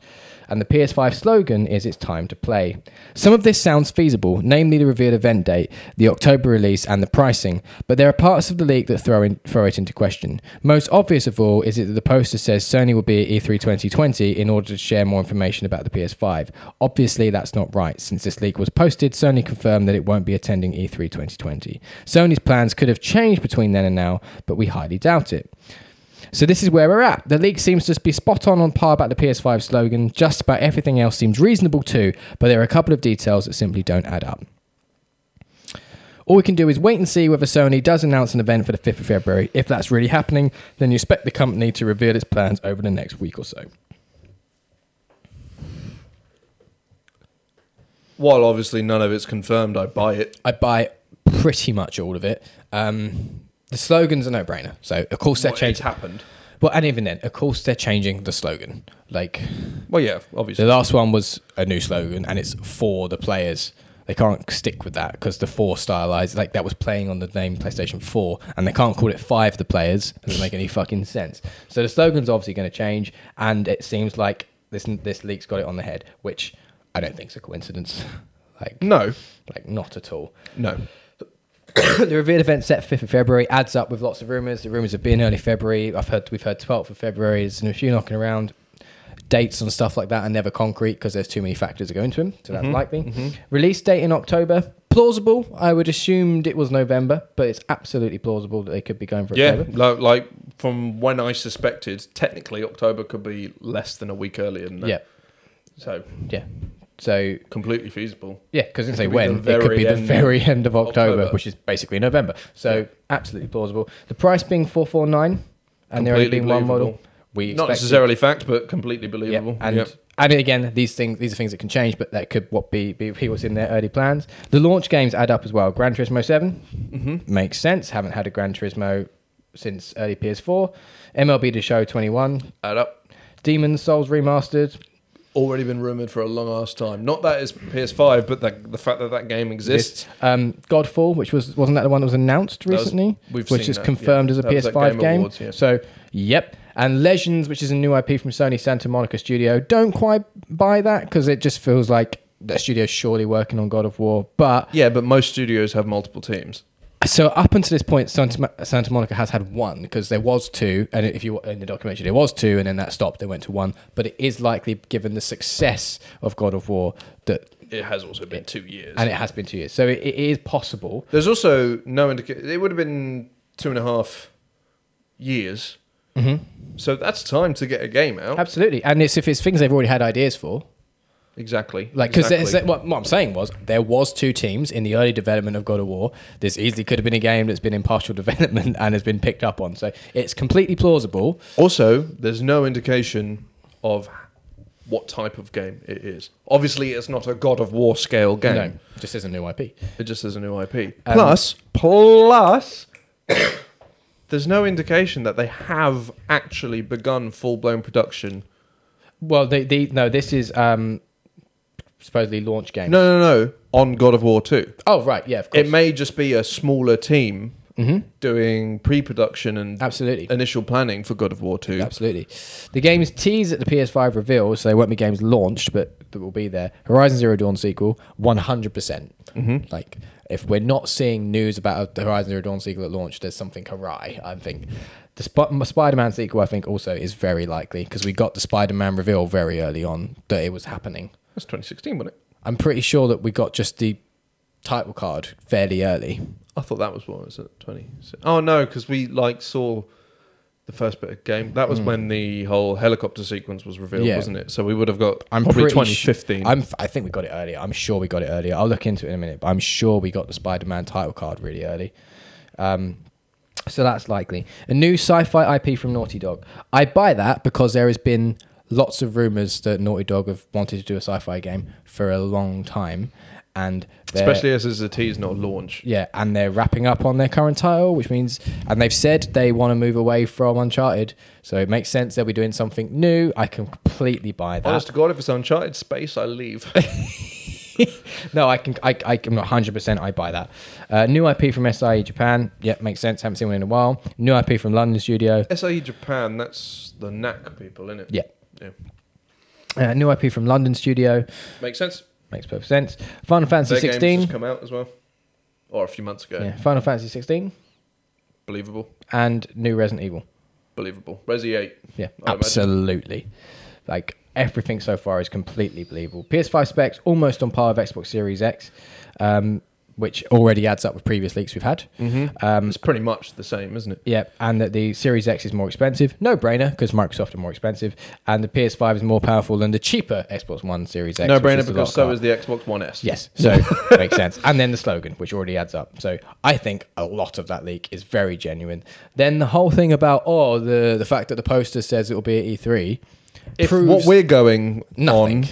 and the PS5 slogan is It's Time to Play. Some of this sounds feasible, namely the revealed event date, the October release, and the pricing, but there are parts of the leak that throw, in, throw it into question. Most obvious of all is that the poster says Sony will be at E3 2020 in order to share more information about the PS5. Obviously, that's not right. Since this leak was posted, Sony confirmed that it won't be attending E E3 2020. Sony's plans could have changed between then and now, but we highly doubt it. So this is where we're at. The leak seems to be spot on on par about the PS5 slogan. Just about everything else seems reasonable too, but there are a couple of details that simply don't add up. All we can do is wait and see whether Sony does announce an event for the 5th of February. If that's really happening, then you expect the company to reveal its plans over the next week or so. While obviously none of it's confirmed, I buy it. I buy pretty much all of it. Um, the slogan's a no-brainer. So of course they're Well, it's changing. happened. Well, and even then, of course they're changing the slogan. Like Well, yeah, obviously. the last one was a new slogan, and it's for the players. They can't stick with that because the four stylized, like that was playing on the name PlayStation 4, and they can't call it five the players. It doesn't make any fucking sense. So the slogan's obviously going to change, and it seems like this this leak's got it on the head, which I don't think's a coincidence. like, No, like not at all. no. The reveal event set for 5th of February adds up with lots of rumors. The rumors have been early February. I've heard we've heard 12th of February. There's a few knocking around. Dates and stuff like that are never concrete because there's too many factors that go into them. So that's mm-hmm. likely. Mm-hmm. Release date in October. Plausible. I would assumed it was November, but it's absolutely plausible that they could be going for Yeah, October. lo- like from when I suspected, technically October could be less than a week earlier than that. Yeah, So yeah. So completely feasible. yeah, because it's say when it could be the very end of October, October. which is basically November. So absolutely plausible. The price being four four nine, and there only being one model. We Not necessarily fact, but completely Yeah, believable. and Yep. and again, these things these are things that can change, but that could what be be, be what's in their early plans. The launch games add up as well. Gran Turismo 7 Mm-hmm. makes sense. Haven't had a Gran Turismo since early PS4. MLB The Show 21, Add up. Demon's Souls remastered. Already been rumored for a long ass time. Not that it's PS5, but the, the fact that that game exists. Um, Godfall, which was wasn't that the one that was announced was- recently, we've which is that, confirmed yeah. as a That PS5 Game game. Awards, yeah. So, yep. And Legends, which is a new IP from Sony Santa Monica Studio, don't quite buy that because it just feels like that studio's surely working on God of War. But Yeah, but most studios have multiple teams. So up until this point, Santa, Santa Monica has had one because there was two, and if you in the documentary there was two, and then that stopped. They went to one, but it is likely, given the success of God of War, that It has also been two years. and it has been two years, so it, it is possible. There's also no indication. It would have been two and a half years. Mm-hmm. So that's time to get a game out. Absolutely, and it's if it's things they've already had ideas for. Exactly. Like, because exactly. what, what I'm saying was there was two teams in the early development of God of War. This easily could have been a game that's been in partial development and has been picked up on. So it's completely plausible. Also, there's no indication of what type of game it is. Obviously, it's not a God of War scale game. No, just as a new IP. It just is a new IP. Um, plus, plus, there's no indication that they have actually begun full blown production. Well, the, the no, this is um supposedly launch game. No, no, no. On God of War 2. Oh right, yeah, of course. It may just be a smaller team Mm-hmm. doing pre production and Absolutely. initial planning for God of War 2. Absolutely. The game's teased at the PS5 reveal, so they won't be games launched, but that will be there. Horizon Zero Dawn sequel, 100%. percent Mm-hmm. Like, if we're not seeing news about the Horizon Zero Dawn sequel at launch, there's something awry, I think. The Sp- Spider Man sequel, I think, also is very likely because we got the Spider Man reveal very early on that it was happening. That's 2016, wasn't it? I'm pretty sure that we got just the title card fairly early. I thought that was what was it? 20. Oh no, because we like saw the first bit of game. That was when the whole helicopter sequence was revealed. Yeah. wasn't it? So we would have got I'm probably 2015. Sh- I'm, I think we got it earlier. I'm sure we got it earlier. I'll look into it in a minute, but I'm sure we got the Spider-Man title card really early. Um, so that's likely. A new sci-fi IP from Naughty Dog. I buy that because there has been lots of rumors that Naughty Dog have wanted to do a sci-fi game for a long time, and Especially as it's a tease, not launch. yeah, and they're wrapping up on their current title, which means, and they've said they want to move away from Uncharted, so it makes sense they'll be doing something new. I can completely buy that. Honest to God, if it's Uncharted space, I leave. No, I can. I, I, I'm not 100. percent I buy that. Uh, new IP from SIE Japan. Yeah, makes sense. Haven't seen one in a while. New IP from London studio. SAE E Japan, that's the Knack people, isn't it? Yeah. Yeah. Uh, new IP from London studio. Makes sense. Makes perfect sense. Final Fantasy Their game's 16. just come out as well. Or a few months ago. Yeah, Final Fantasy 16 Believable. and new Resident Evil. Believable. Resi 8. Yeah, I imagine. absolutely. Like everything so far is completely believable. PS5 specs almost on par with Xbox Series X. Um, which already adds up with previous leaks we've had. Mm-hmm. Um, It's pretty much the same, isn't it? yeah, and that the Series X is more expensive. No brainer, because Microsoft are more expensive, and the PS5 is more powerful than the cheaper Xbox One Series X. No brainer is a lot because so car. is the Xbox One S. Yes, so makes sense. And then the slogan, which already adds up. So I think a lot of that leak is very genuine. Then the whole thing about oh the the fact that the poster says it will be at E3 If proves what we're going nothing. on,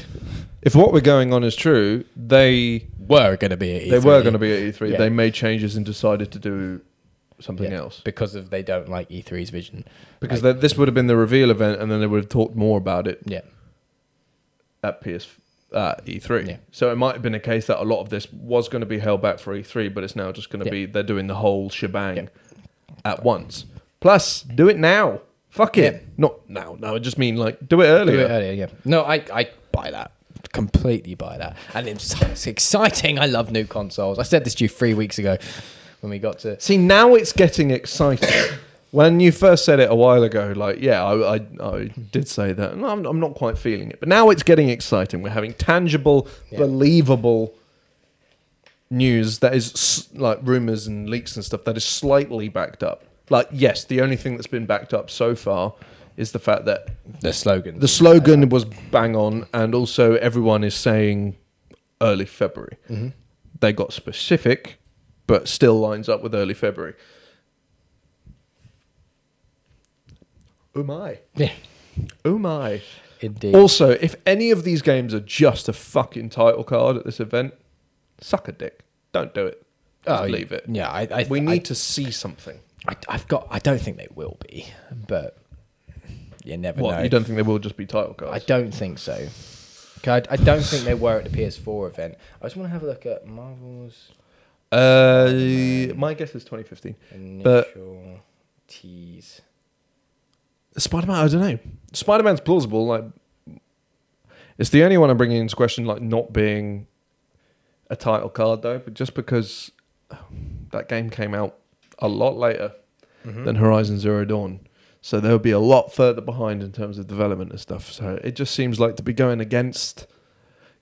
if what we're going on is true, they were going to be at E3. they were going to be at E3. Yeah. They made changes and decided to do something Yeah, else because of they don't like E3's vision. because they- this would have been the reveal event, and then they would have talked more about it Yeah, at PS uh, E3. Yeah. So it might have been a case that a lot of this was going to be held back for E3, but it's now just going to be they're doing the whole shebang at once. Plus, do it now. Fuck it. Not now. No, I just mean like do it earlier. Do it earlier, yeah. No, I I buy that. Completely buy that. And it's, it's exciting. I love new consoles. I said this to you three weeks ago when we got to See, now it's getting exciting. when you first said it a while ago, like, yeah, I, I, I did say that. and I'm, I'm not quite feeling it. But now it's getting exciting. We're having tangible, Yeah. believable news that is like rumors and leaks and stuff that is slightly backed up. Like, yes, the only thing that's been backed up so far is the fact that the slogan. the slogan was bang on, and also everyone is saying early February. Mm-hmm. They got specific, but still lines up with early February. Oh my. yeah, Oh my. indeed. Also, if any of these games are just a fucking title card at this event, suck a dick. Don't do it. Just Oh, leave it. Yeah, I, I We I- need to see something. I, I've got. I don't think they will be, but you never What? know. You don't think they will just be title cards? I don't think so. I, I don't think they were at the PS4 event. I just want to have a look at Marvel's Uh, my guess is 2015. initial But- tease. Spider Man, I don't know. Spider Man's plausible. Like, it's the only one I'm bringing into question, like not being a title card though, but just because that game came out a lot later than Horizon Zero Dawn, so they'll be a lot further behind in terms of development and stuff. So it just seems like to be going against.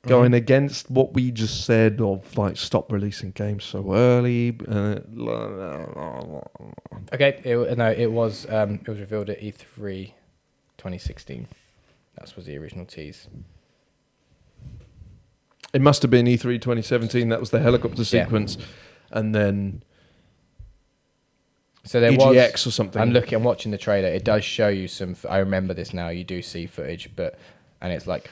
Going against what we just said of like stop releasing games so early. Uh, Okay, it, no, it was um, it was revealed at E3 2016. That was the original tease. It must have been E E3 2017. That was the helicopter Yeah. sequence, and then So there EGX was. or something. I'm looking. I'm watching the trailer. It does show you some. I remember this now. You do see footage, but and it's like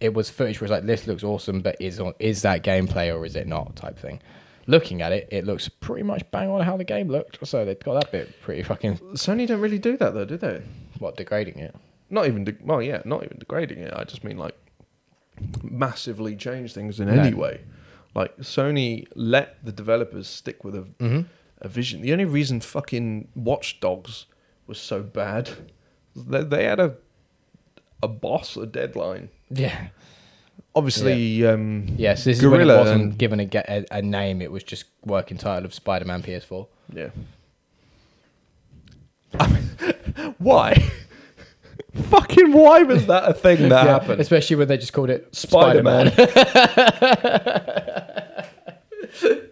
it was footage where it's like this looks awesome, but is on is that gameplay or is it not? Type thing. Looking at it, it looks pretty much bang on how the game looked. So they got that bit pretty fucking Sony don't really do that though, do they? what degrading it. Not even. De- well, yeah, not even degrading it. I just mean like massively change things in No. any way. Like Sony let the developers stick with a Mm-hmm. A vision. The only reason fucking Watch Dogs was so bad, they, they had a a boss, a deadline. Yeah. Obviously, um, Yes, this is when it wasn't and- given a, a, a name. It was just working title of Spider-Man PS4. Yeah. why? Fucking why was that a thing that Yeah, happened? especially when they just called it Spider Man.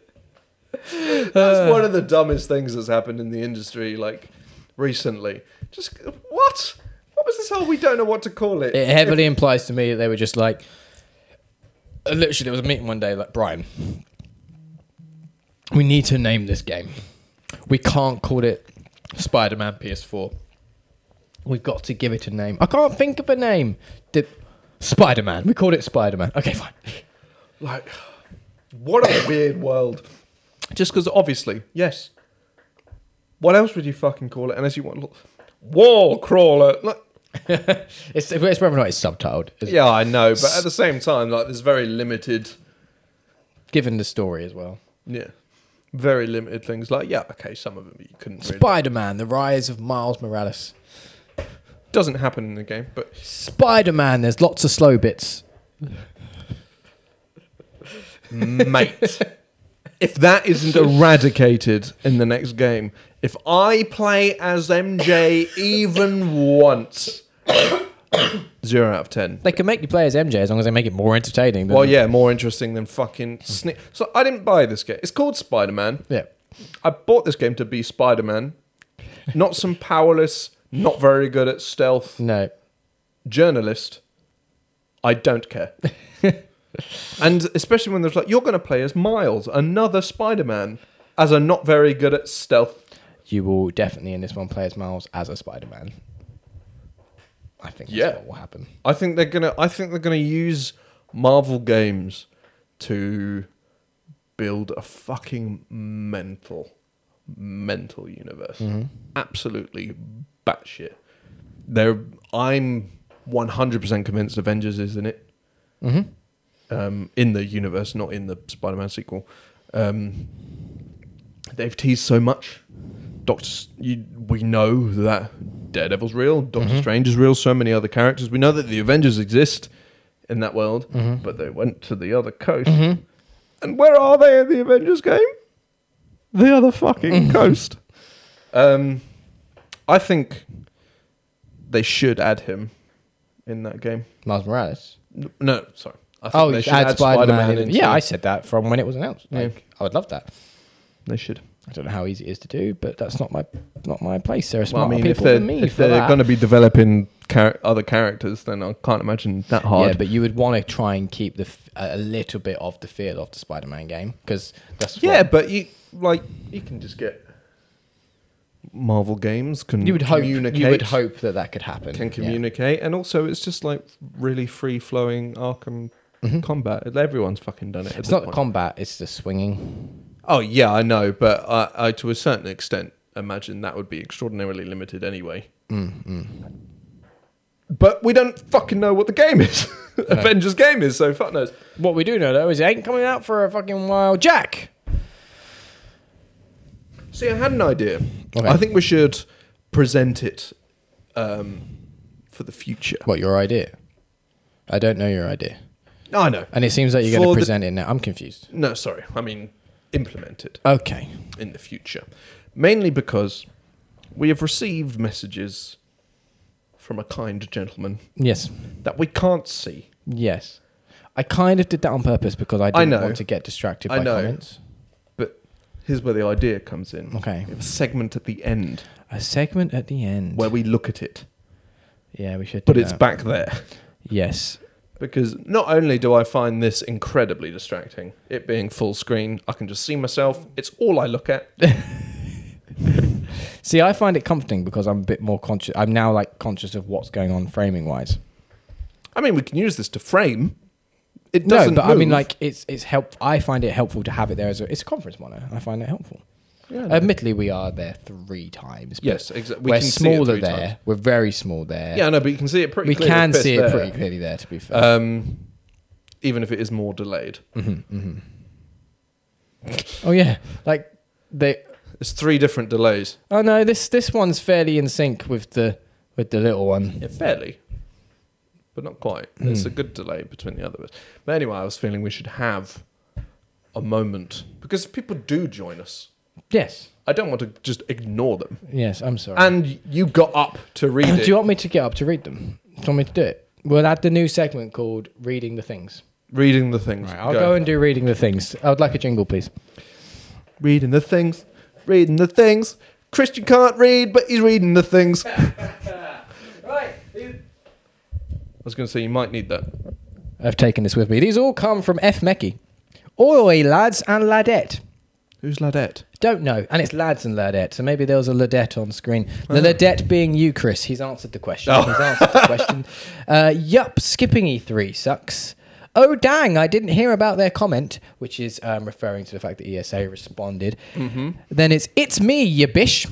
That's one of the dumbest things that's happened in the industry, like recently. Just what? What was this whole we don't know what to call it? It heavily implies to me that they were just like, uh, literally, there was a meeting one day, like, Brian, we need to name this game. We can't call it Spider Man PS4. We've got to give it a name. I can't think of a name. Did Spider Man. We called it Spider Man. Okay, fine. Like, what a weird world. Just because, obviously, yes. What else would you fucking call it unless you want look, wall crawler? Like, It's, it's whether or not it's subtitled. Yeah, I know, but at the same time, like, there's very limited. Given the story as well. Yeah. Very limited things. Like, yeah, okay, some of them you couldn't really. Spider Man, the rise of Miles Morales. Doesn't happen in the game, but Spider Man, there's lots of slow bits. mate, if that isn't eradicated in the next game, if I play as MJ even once, zero out of ten. They can make you play as MJ as long as they make it more entertaining. Than Well, yeah, more interesting than fucking hmm. sneak. So I didn't buy this game. It's called Spider Man. yeah. I bought this game to be Spider Man, not some powerless, not very good at stealth No. journalist. I don't care. and especially when there's like, you're going to play as Miles, another Spider Man, as a not very good at stealth. You will definitely in this one play as Miles as a Spider-Man. I think that's Yeah. what will happen. I think they're gonna. I think they're gonna use Marvel games to build a fucking mental, mental universe. Absolutely batshit. They're. I'm 100 percent convinced Avengers is in it. Mm-hmm. Um, in the universe, not in the Spider-Man sequel. Um, they've teased so much. Doctor, you, we know that Daredevil's real. Doctor Strange is real. So many other characters. We know that the Avengers exist in that world, but they went to the other coast. And where are they in the Avengers game? The other fucking coast. Um, I think they should add him in that game. Miles Morales. No, sorry. I think Oh, they should add. Spider-Man into Yeah. I said that from when it was announced. Yeah. I would love that. They should. I don't know how easy it is to do, but that's not my not my place. There are Well, I smarter mean, if people they're, than me if they're going to be developing char- other characters, then I can't imagine that hard. Yeah, but you would want to try and keep the f- a little bit of the feel of the Spider-Man game because that's Yeah, what- but you like you can just get Marvel games can you would hope you would hope that that could happen. can Yeah. communicate, and also it's just like really free flowing Arkham combat. Everyone's fucking done it. Mm-hmm. It's not point. combat; it's the swinging. Oh yeah, I know, but I, I to a certain extent imagine that would be extraordinarily limited anyway. Mm, But we don't fucking know what the game is. Avengers game is, so fuck knows. What we do know though is it ain't coming out for a fucking while. Jack. See, I had an idea. Okay. I think we should present it um, for the future. What your idea? I don't know your idea, I know. and it seems like you're going For to the- present it now. I'm confused. No, sorry. I mean, implement it Okay. in the future. Mainly because we have received messages from a kind gentleman Yes. that we can't see. Yes. I kind of did that on purpose because I I didn't know. want to get distracted I by know. comments. But here's where the idea comes in. Okay. We have a segment at the end A segment at the end. where we look at it, yeah, we should. but do it's that. back there. Yes. Because not only do I find this incredibly distracting, it being full screen, I can just see myself. It's all I look at. See, I find it comforting because I'm a bit more conscious. I'm now like conscious of what's going on framing wise. I mean, we can use this to frame. It No, doesn't but I mean, like it's it's help. I find it helpful to have it there as a. It's a conference monitor. I find it helpful. Yeah, I. Admittedly, we are there three times. yes, exactly. we're see it smaller three there. times. We're very small there. Yeah, no, but you can see it pretty. we clearly can if see it there. pretty clearly there. To be fair. Um, even if it is more delayed, mm-hmm, mm-hmm. oh yeah, like they. there's three different delays. Oh no, this this one's fairly in sync with the with the little one. Yeah, fairly, but not quite. Hmm. There's a good delay between the others. But anyway, I was feeling we should have a moment because people do join us. Yes. I don't want to just ignore them. Yes. I'm sorry. And you got up to read do you want me to get up to read them? Do you want me to do it? We'll add the new segment called "Reading the Things." reading the things. Right, I'll go. and do reading the things. I would like a jingle, please. reading the things. Reading the things. Christian can't read, but he's reading the things. Right. I was going to say you might need that. I've taken this with me. These all come from F. Mecky. Oi, lads and ladette. Who's Ladette? Don't know. And it's lads and ladette. So maybe there was a ladette on screen. The ladette being you, Chris. He's answered the question. Oh. He's answered the question. Uh, yup, skipping E3 sucks. Oh, dang, I didn't hear about their comment, which is um, referring to the fact that ESA responded. Then it's, it's me, you bish.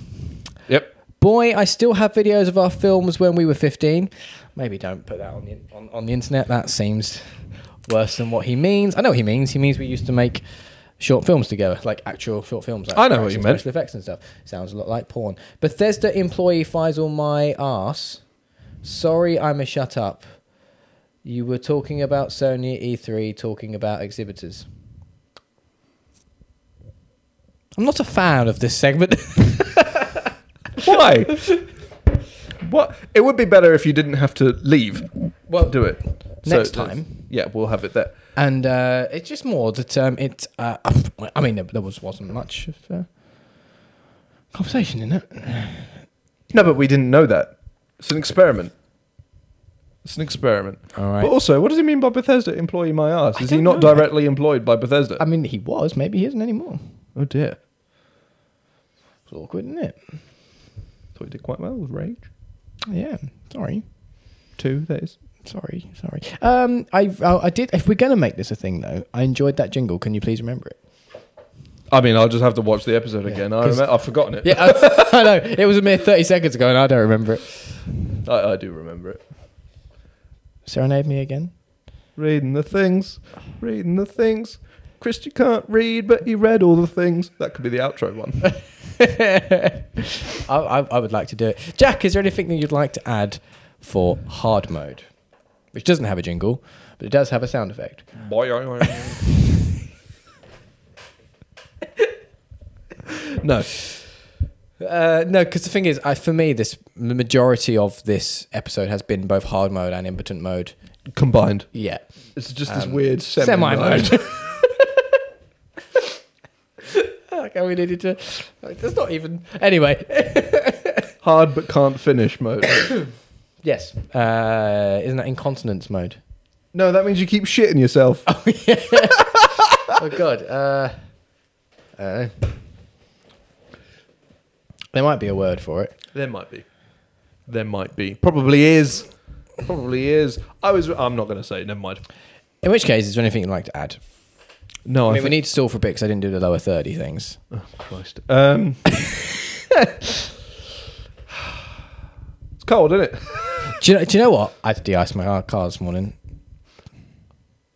Yep. Boy, I still have videos of our films when we were 15. Maybe don't put that on the, on, on the internet. That seems worse than what he means. I know what he means. He means we used to make short films together, like actual short films. Like I know what you meant. Special effects and stuff. Sounds a lot like porn. Bethesda employee Faisal my ass. Sorry, I'm a shut up. You were talking about Sony E3, talking about exhibitors. I'm not a fan of this segment. Why? What? It would be better if you didn't have to leave. Well, Do it Next So, time. Yeah, we'll have it there. and uh, it's just more that um, it. Uh, I mean, there, was wasn't much of uh, conversation in it. No, but we didn't know that. It's an experiment. It's an experiment. All right. But also, what does he mean by Bethesda employee my ass? Is he not know. directly employed by Bethesda? I mean, he was. Maybe he isn't anymore. oh dear. It's awkward, isn't it? Thought he did quite well with Rage. Yeah. Sorry. Two, that is. Sorry. Sorry. Um, I I I did. If we're gonna make this a thing, though, I enjoyed that jingle. Can you please remember it? I mean, I'll just have to watch the episode Yeah, again. I 'cause- remember, I've forgotten it. Yeah, I, I know. It was a mere thirty seconds ago, and I don't remember it. I, I do remember it. Serenade me again. Reading the things, reading the things. Christian can't read, but he read all the things. That could be the outro one. I, I, I would like to do it. Jack, is there anything that you'd like to add for hard mode, which doesn't have a jingle, but it does have a sound effect? no. Uh, no, because the thing is, I, for me, this the majority of this episode has been both hard mode and impotent mode. Combined. Yeah, It's just this Um, weird semi, semi mode. mode. okay, we needed to. There's not even. Anyway, Hard but can't finish mode. yes. Uh, isn't that incontinence mode? no, that means you keep shitting yourself. oh god. Uh, I. There might be a word for it. There might be. There might be. Probably is. Probably is. I was. I'm not going to say. Never mind. In which case, is there anything you'd like to add? No, I I, mean, we need to stall for a bit because I didn't do the lower 30 things. Oh, Christ. Um, it's cold, isn't it? Do you know, do you know what? I had to de-ice my car this morning.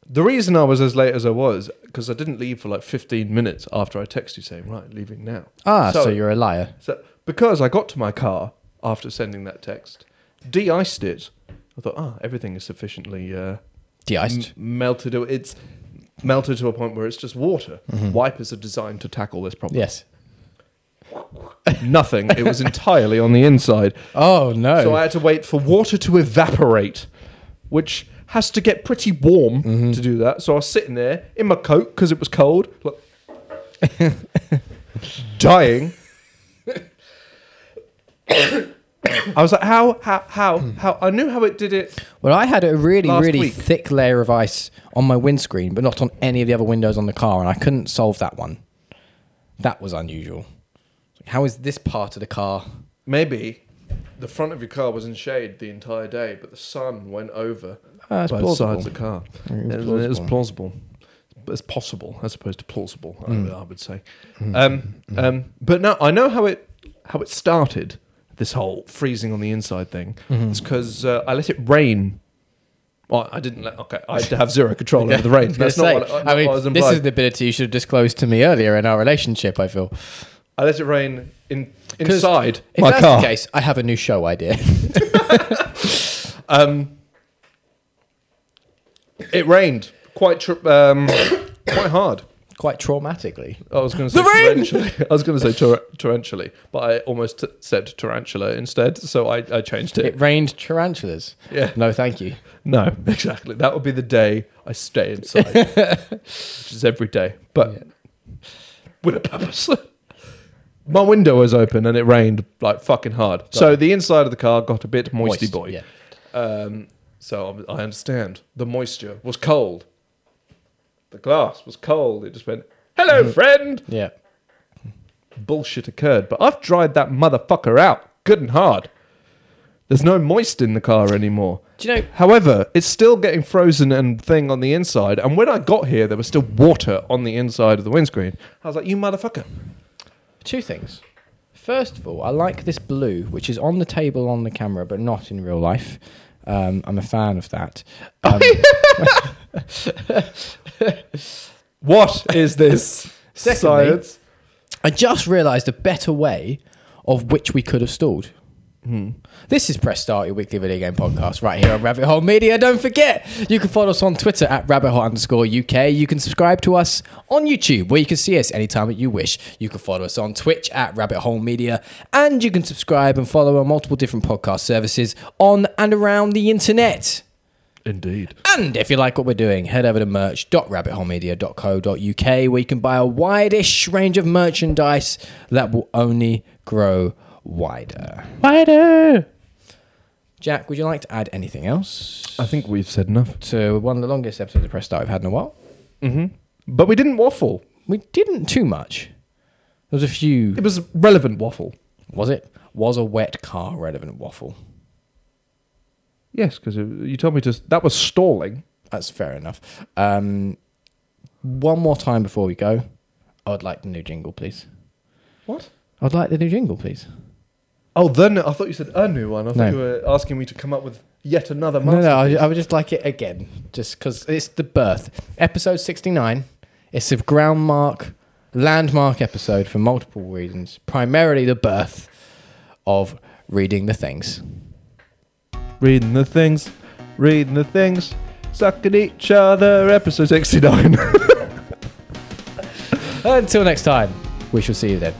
The reason I was as late as I was because I didn't leave for like 15 minutes after I texted you saying, "Right, leaving now." Ah, so, So- you're a liar. So because I got to my car after sending that text, de-iced it. I thought, ah, everything is sufficiently uh, De-iced. m- melted. It's melted to a point where it's just water. Mm-hmm. Wipers are designed to tackle this problem. yes. Nothing. It was entirely on the inside. Oh, no. So I had to wait for water to evaporate, which has to get pretty warm Mm-hmm. to do that. So I was sitting there in my coat because it was cold, look, dying. I was like, how, how, how, how? I knew how it did it. well, I had a really, Last really week. thick layer of ice on my windscreen, but not on any of the other windows on the car, and I couldn't solve that one. That was unusual. How is this part of the car? Maybe the front of your car was in shade the entire day, but the sun went over Ah, both plausible. sides of the car. It was was, it was plausible. plausible. But it's possible as opposed to plausible, I- Mm. I, would say. Um, um, but no, I know how it how it started. This whole freezing on the inside thing. Mm-hmm. It's because uh, I let it rain. Well, I didn't let. Okay, I have zero control over the rain. That's say, not what, not I mean, was this is the ability you should have disclosed to me earlier in our relationship. I feel. I let it rain in inside If my that's car. the case, I have a new show idea. Um, it rained quite tr- um, quite hard. Quite traumatically. I was going to say The rain! torrentially. I was going to say tor- torrentially, but I almost t- said tarantula instead, so I, I changed it. It rained tarantulas. Yeah. No, thank you. No, exactly. That would be the day I stay inside, which is every day, but with a purpose. My window was open and it rained like fucking hard. So the inside of the car got a bit moisty Moist, boy. Yeah. Um, so I understand. The moisture was cold. The glass was cold. It just went, hello, friend. Yeah. Bullshit occurred, but I've dried that motherfucker out good and hard. There's no moist in the car anymore. Do you know? However, it's still getting frozen and thing on the inside. And when I got here, there was still water on the inside of the windscreen. I was like, you motherfucker. Two things. First of all, I like this blue, which is on the table on the camera, but not in real life. Um, I'm a fan of that. Um, What is this Secondly- science? I just realised a better way of which we could have stalled. Hmm. This is Press Start, your weekly video game podcast, right here on Rabbit Hole Media. Don't forget, you can follow us on Twitter at rabbit hole underscore UK. You can subscribe to us on YouTube, where you can see us anytime that you wish. You can follow us on Twitch at Rabbit Hole Media, and you can subscribe and follow on multiple different podcast services on and around the internet. Indeed. And if you like what we're doing, head over to merch.rabbitholemedia.co.uk where you can buy a wide-ish range of merchandise that will only grow wider. Wider! Jack, would you like to add anything else I think we've said enough. to one of the longest episodes of Press Start we've had in a while? Mm-hmm. But we didn't waffle. We didn't too much. There was a few. It was relevant waffle. Was it? Was a wet car relevant waffle? Yes, because you told me to. That was stalling. That's fair enough. Um, one more time before we go, I would like the new jingle, please. What? I'd like the new jingle, please. Oh, then I thought you said a new one. I thought No. you were asking me to come up with yet another No, no, I. I would just like it again, just because it's the birth. Episode 69. It's a ground mark, landmark episode for multiple reasons. Primarily the birth of reading the things. Reading the things, reading the things, sucking each other. Episode sixty-nine. Until next time, we shall see you then.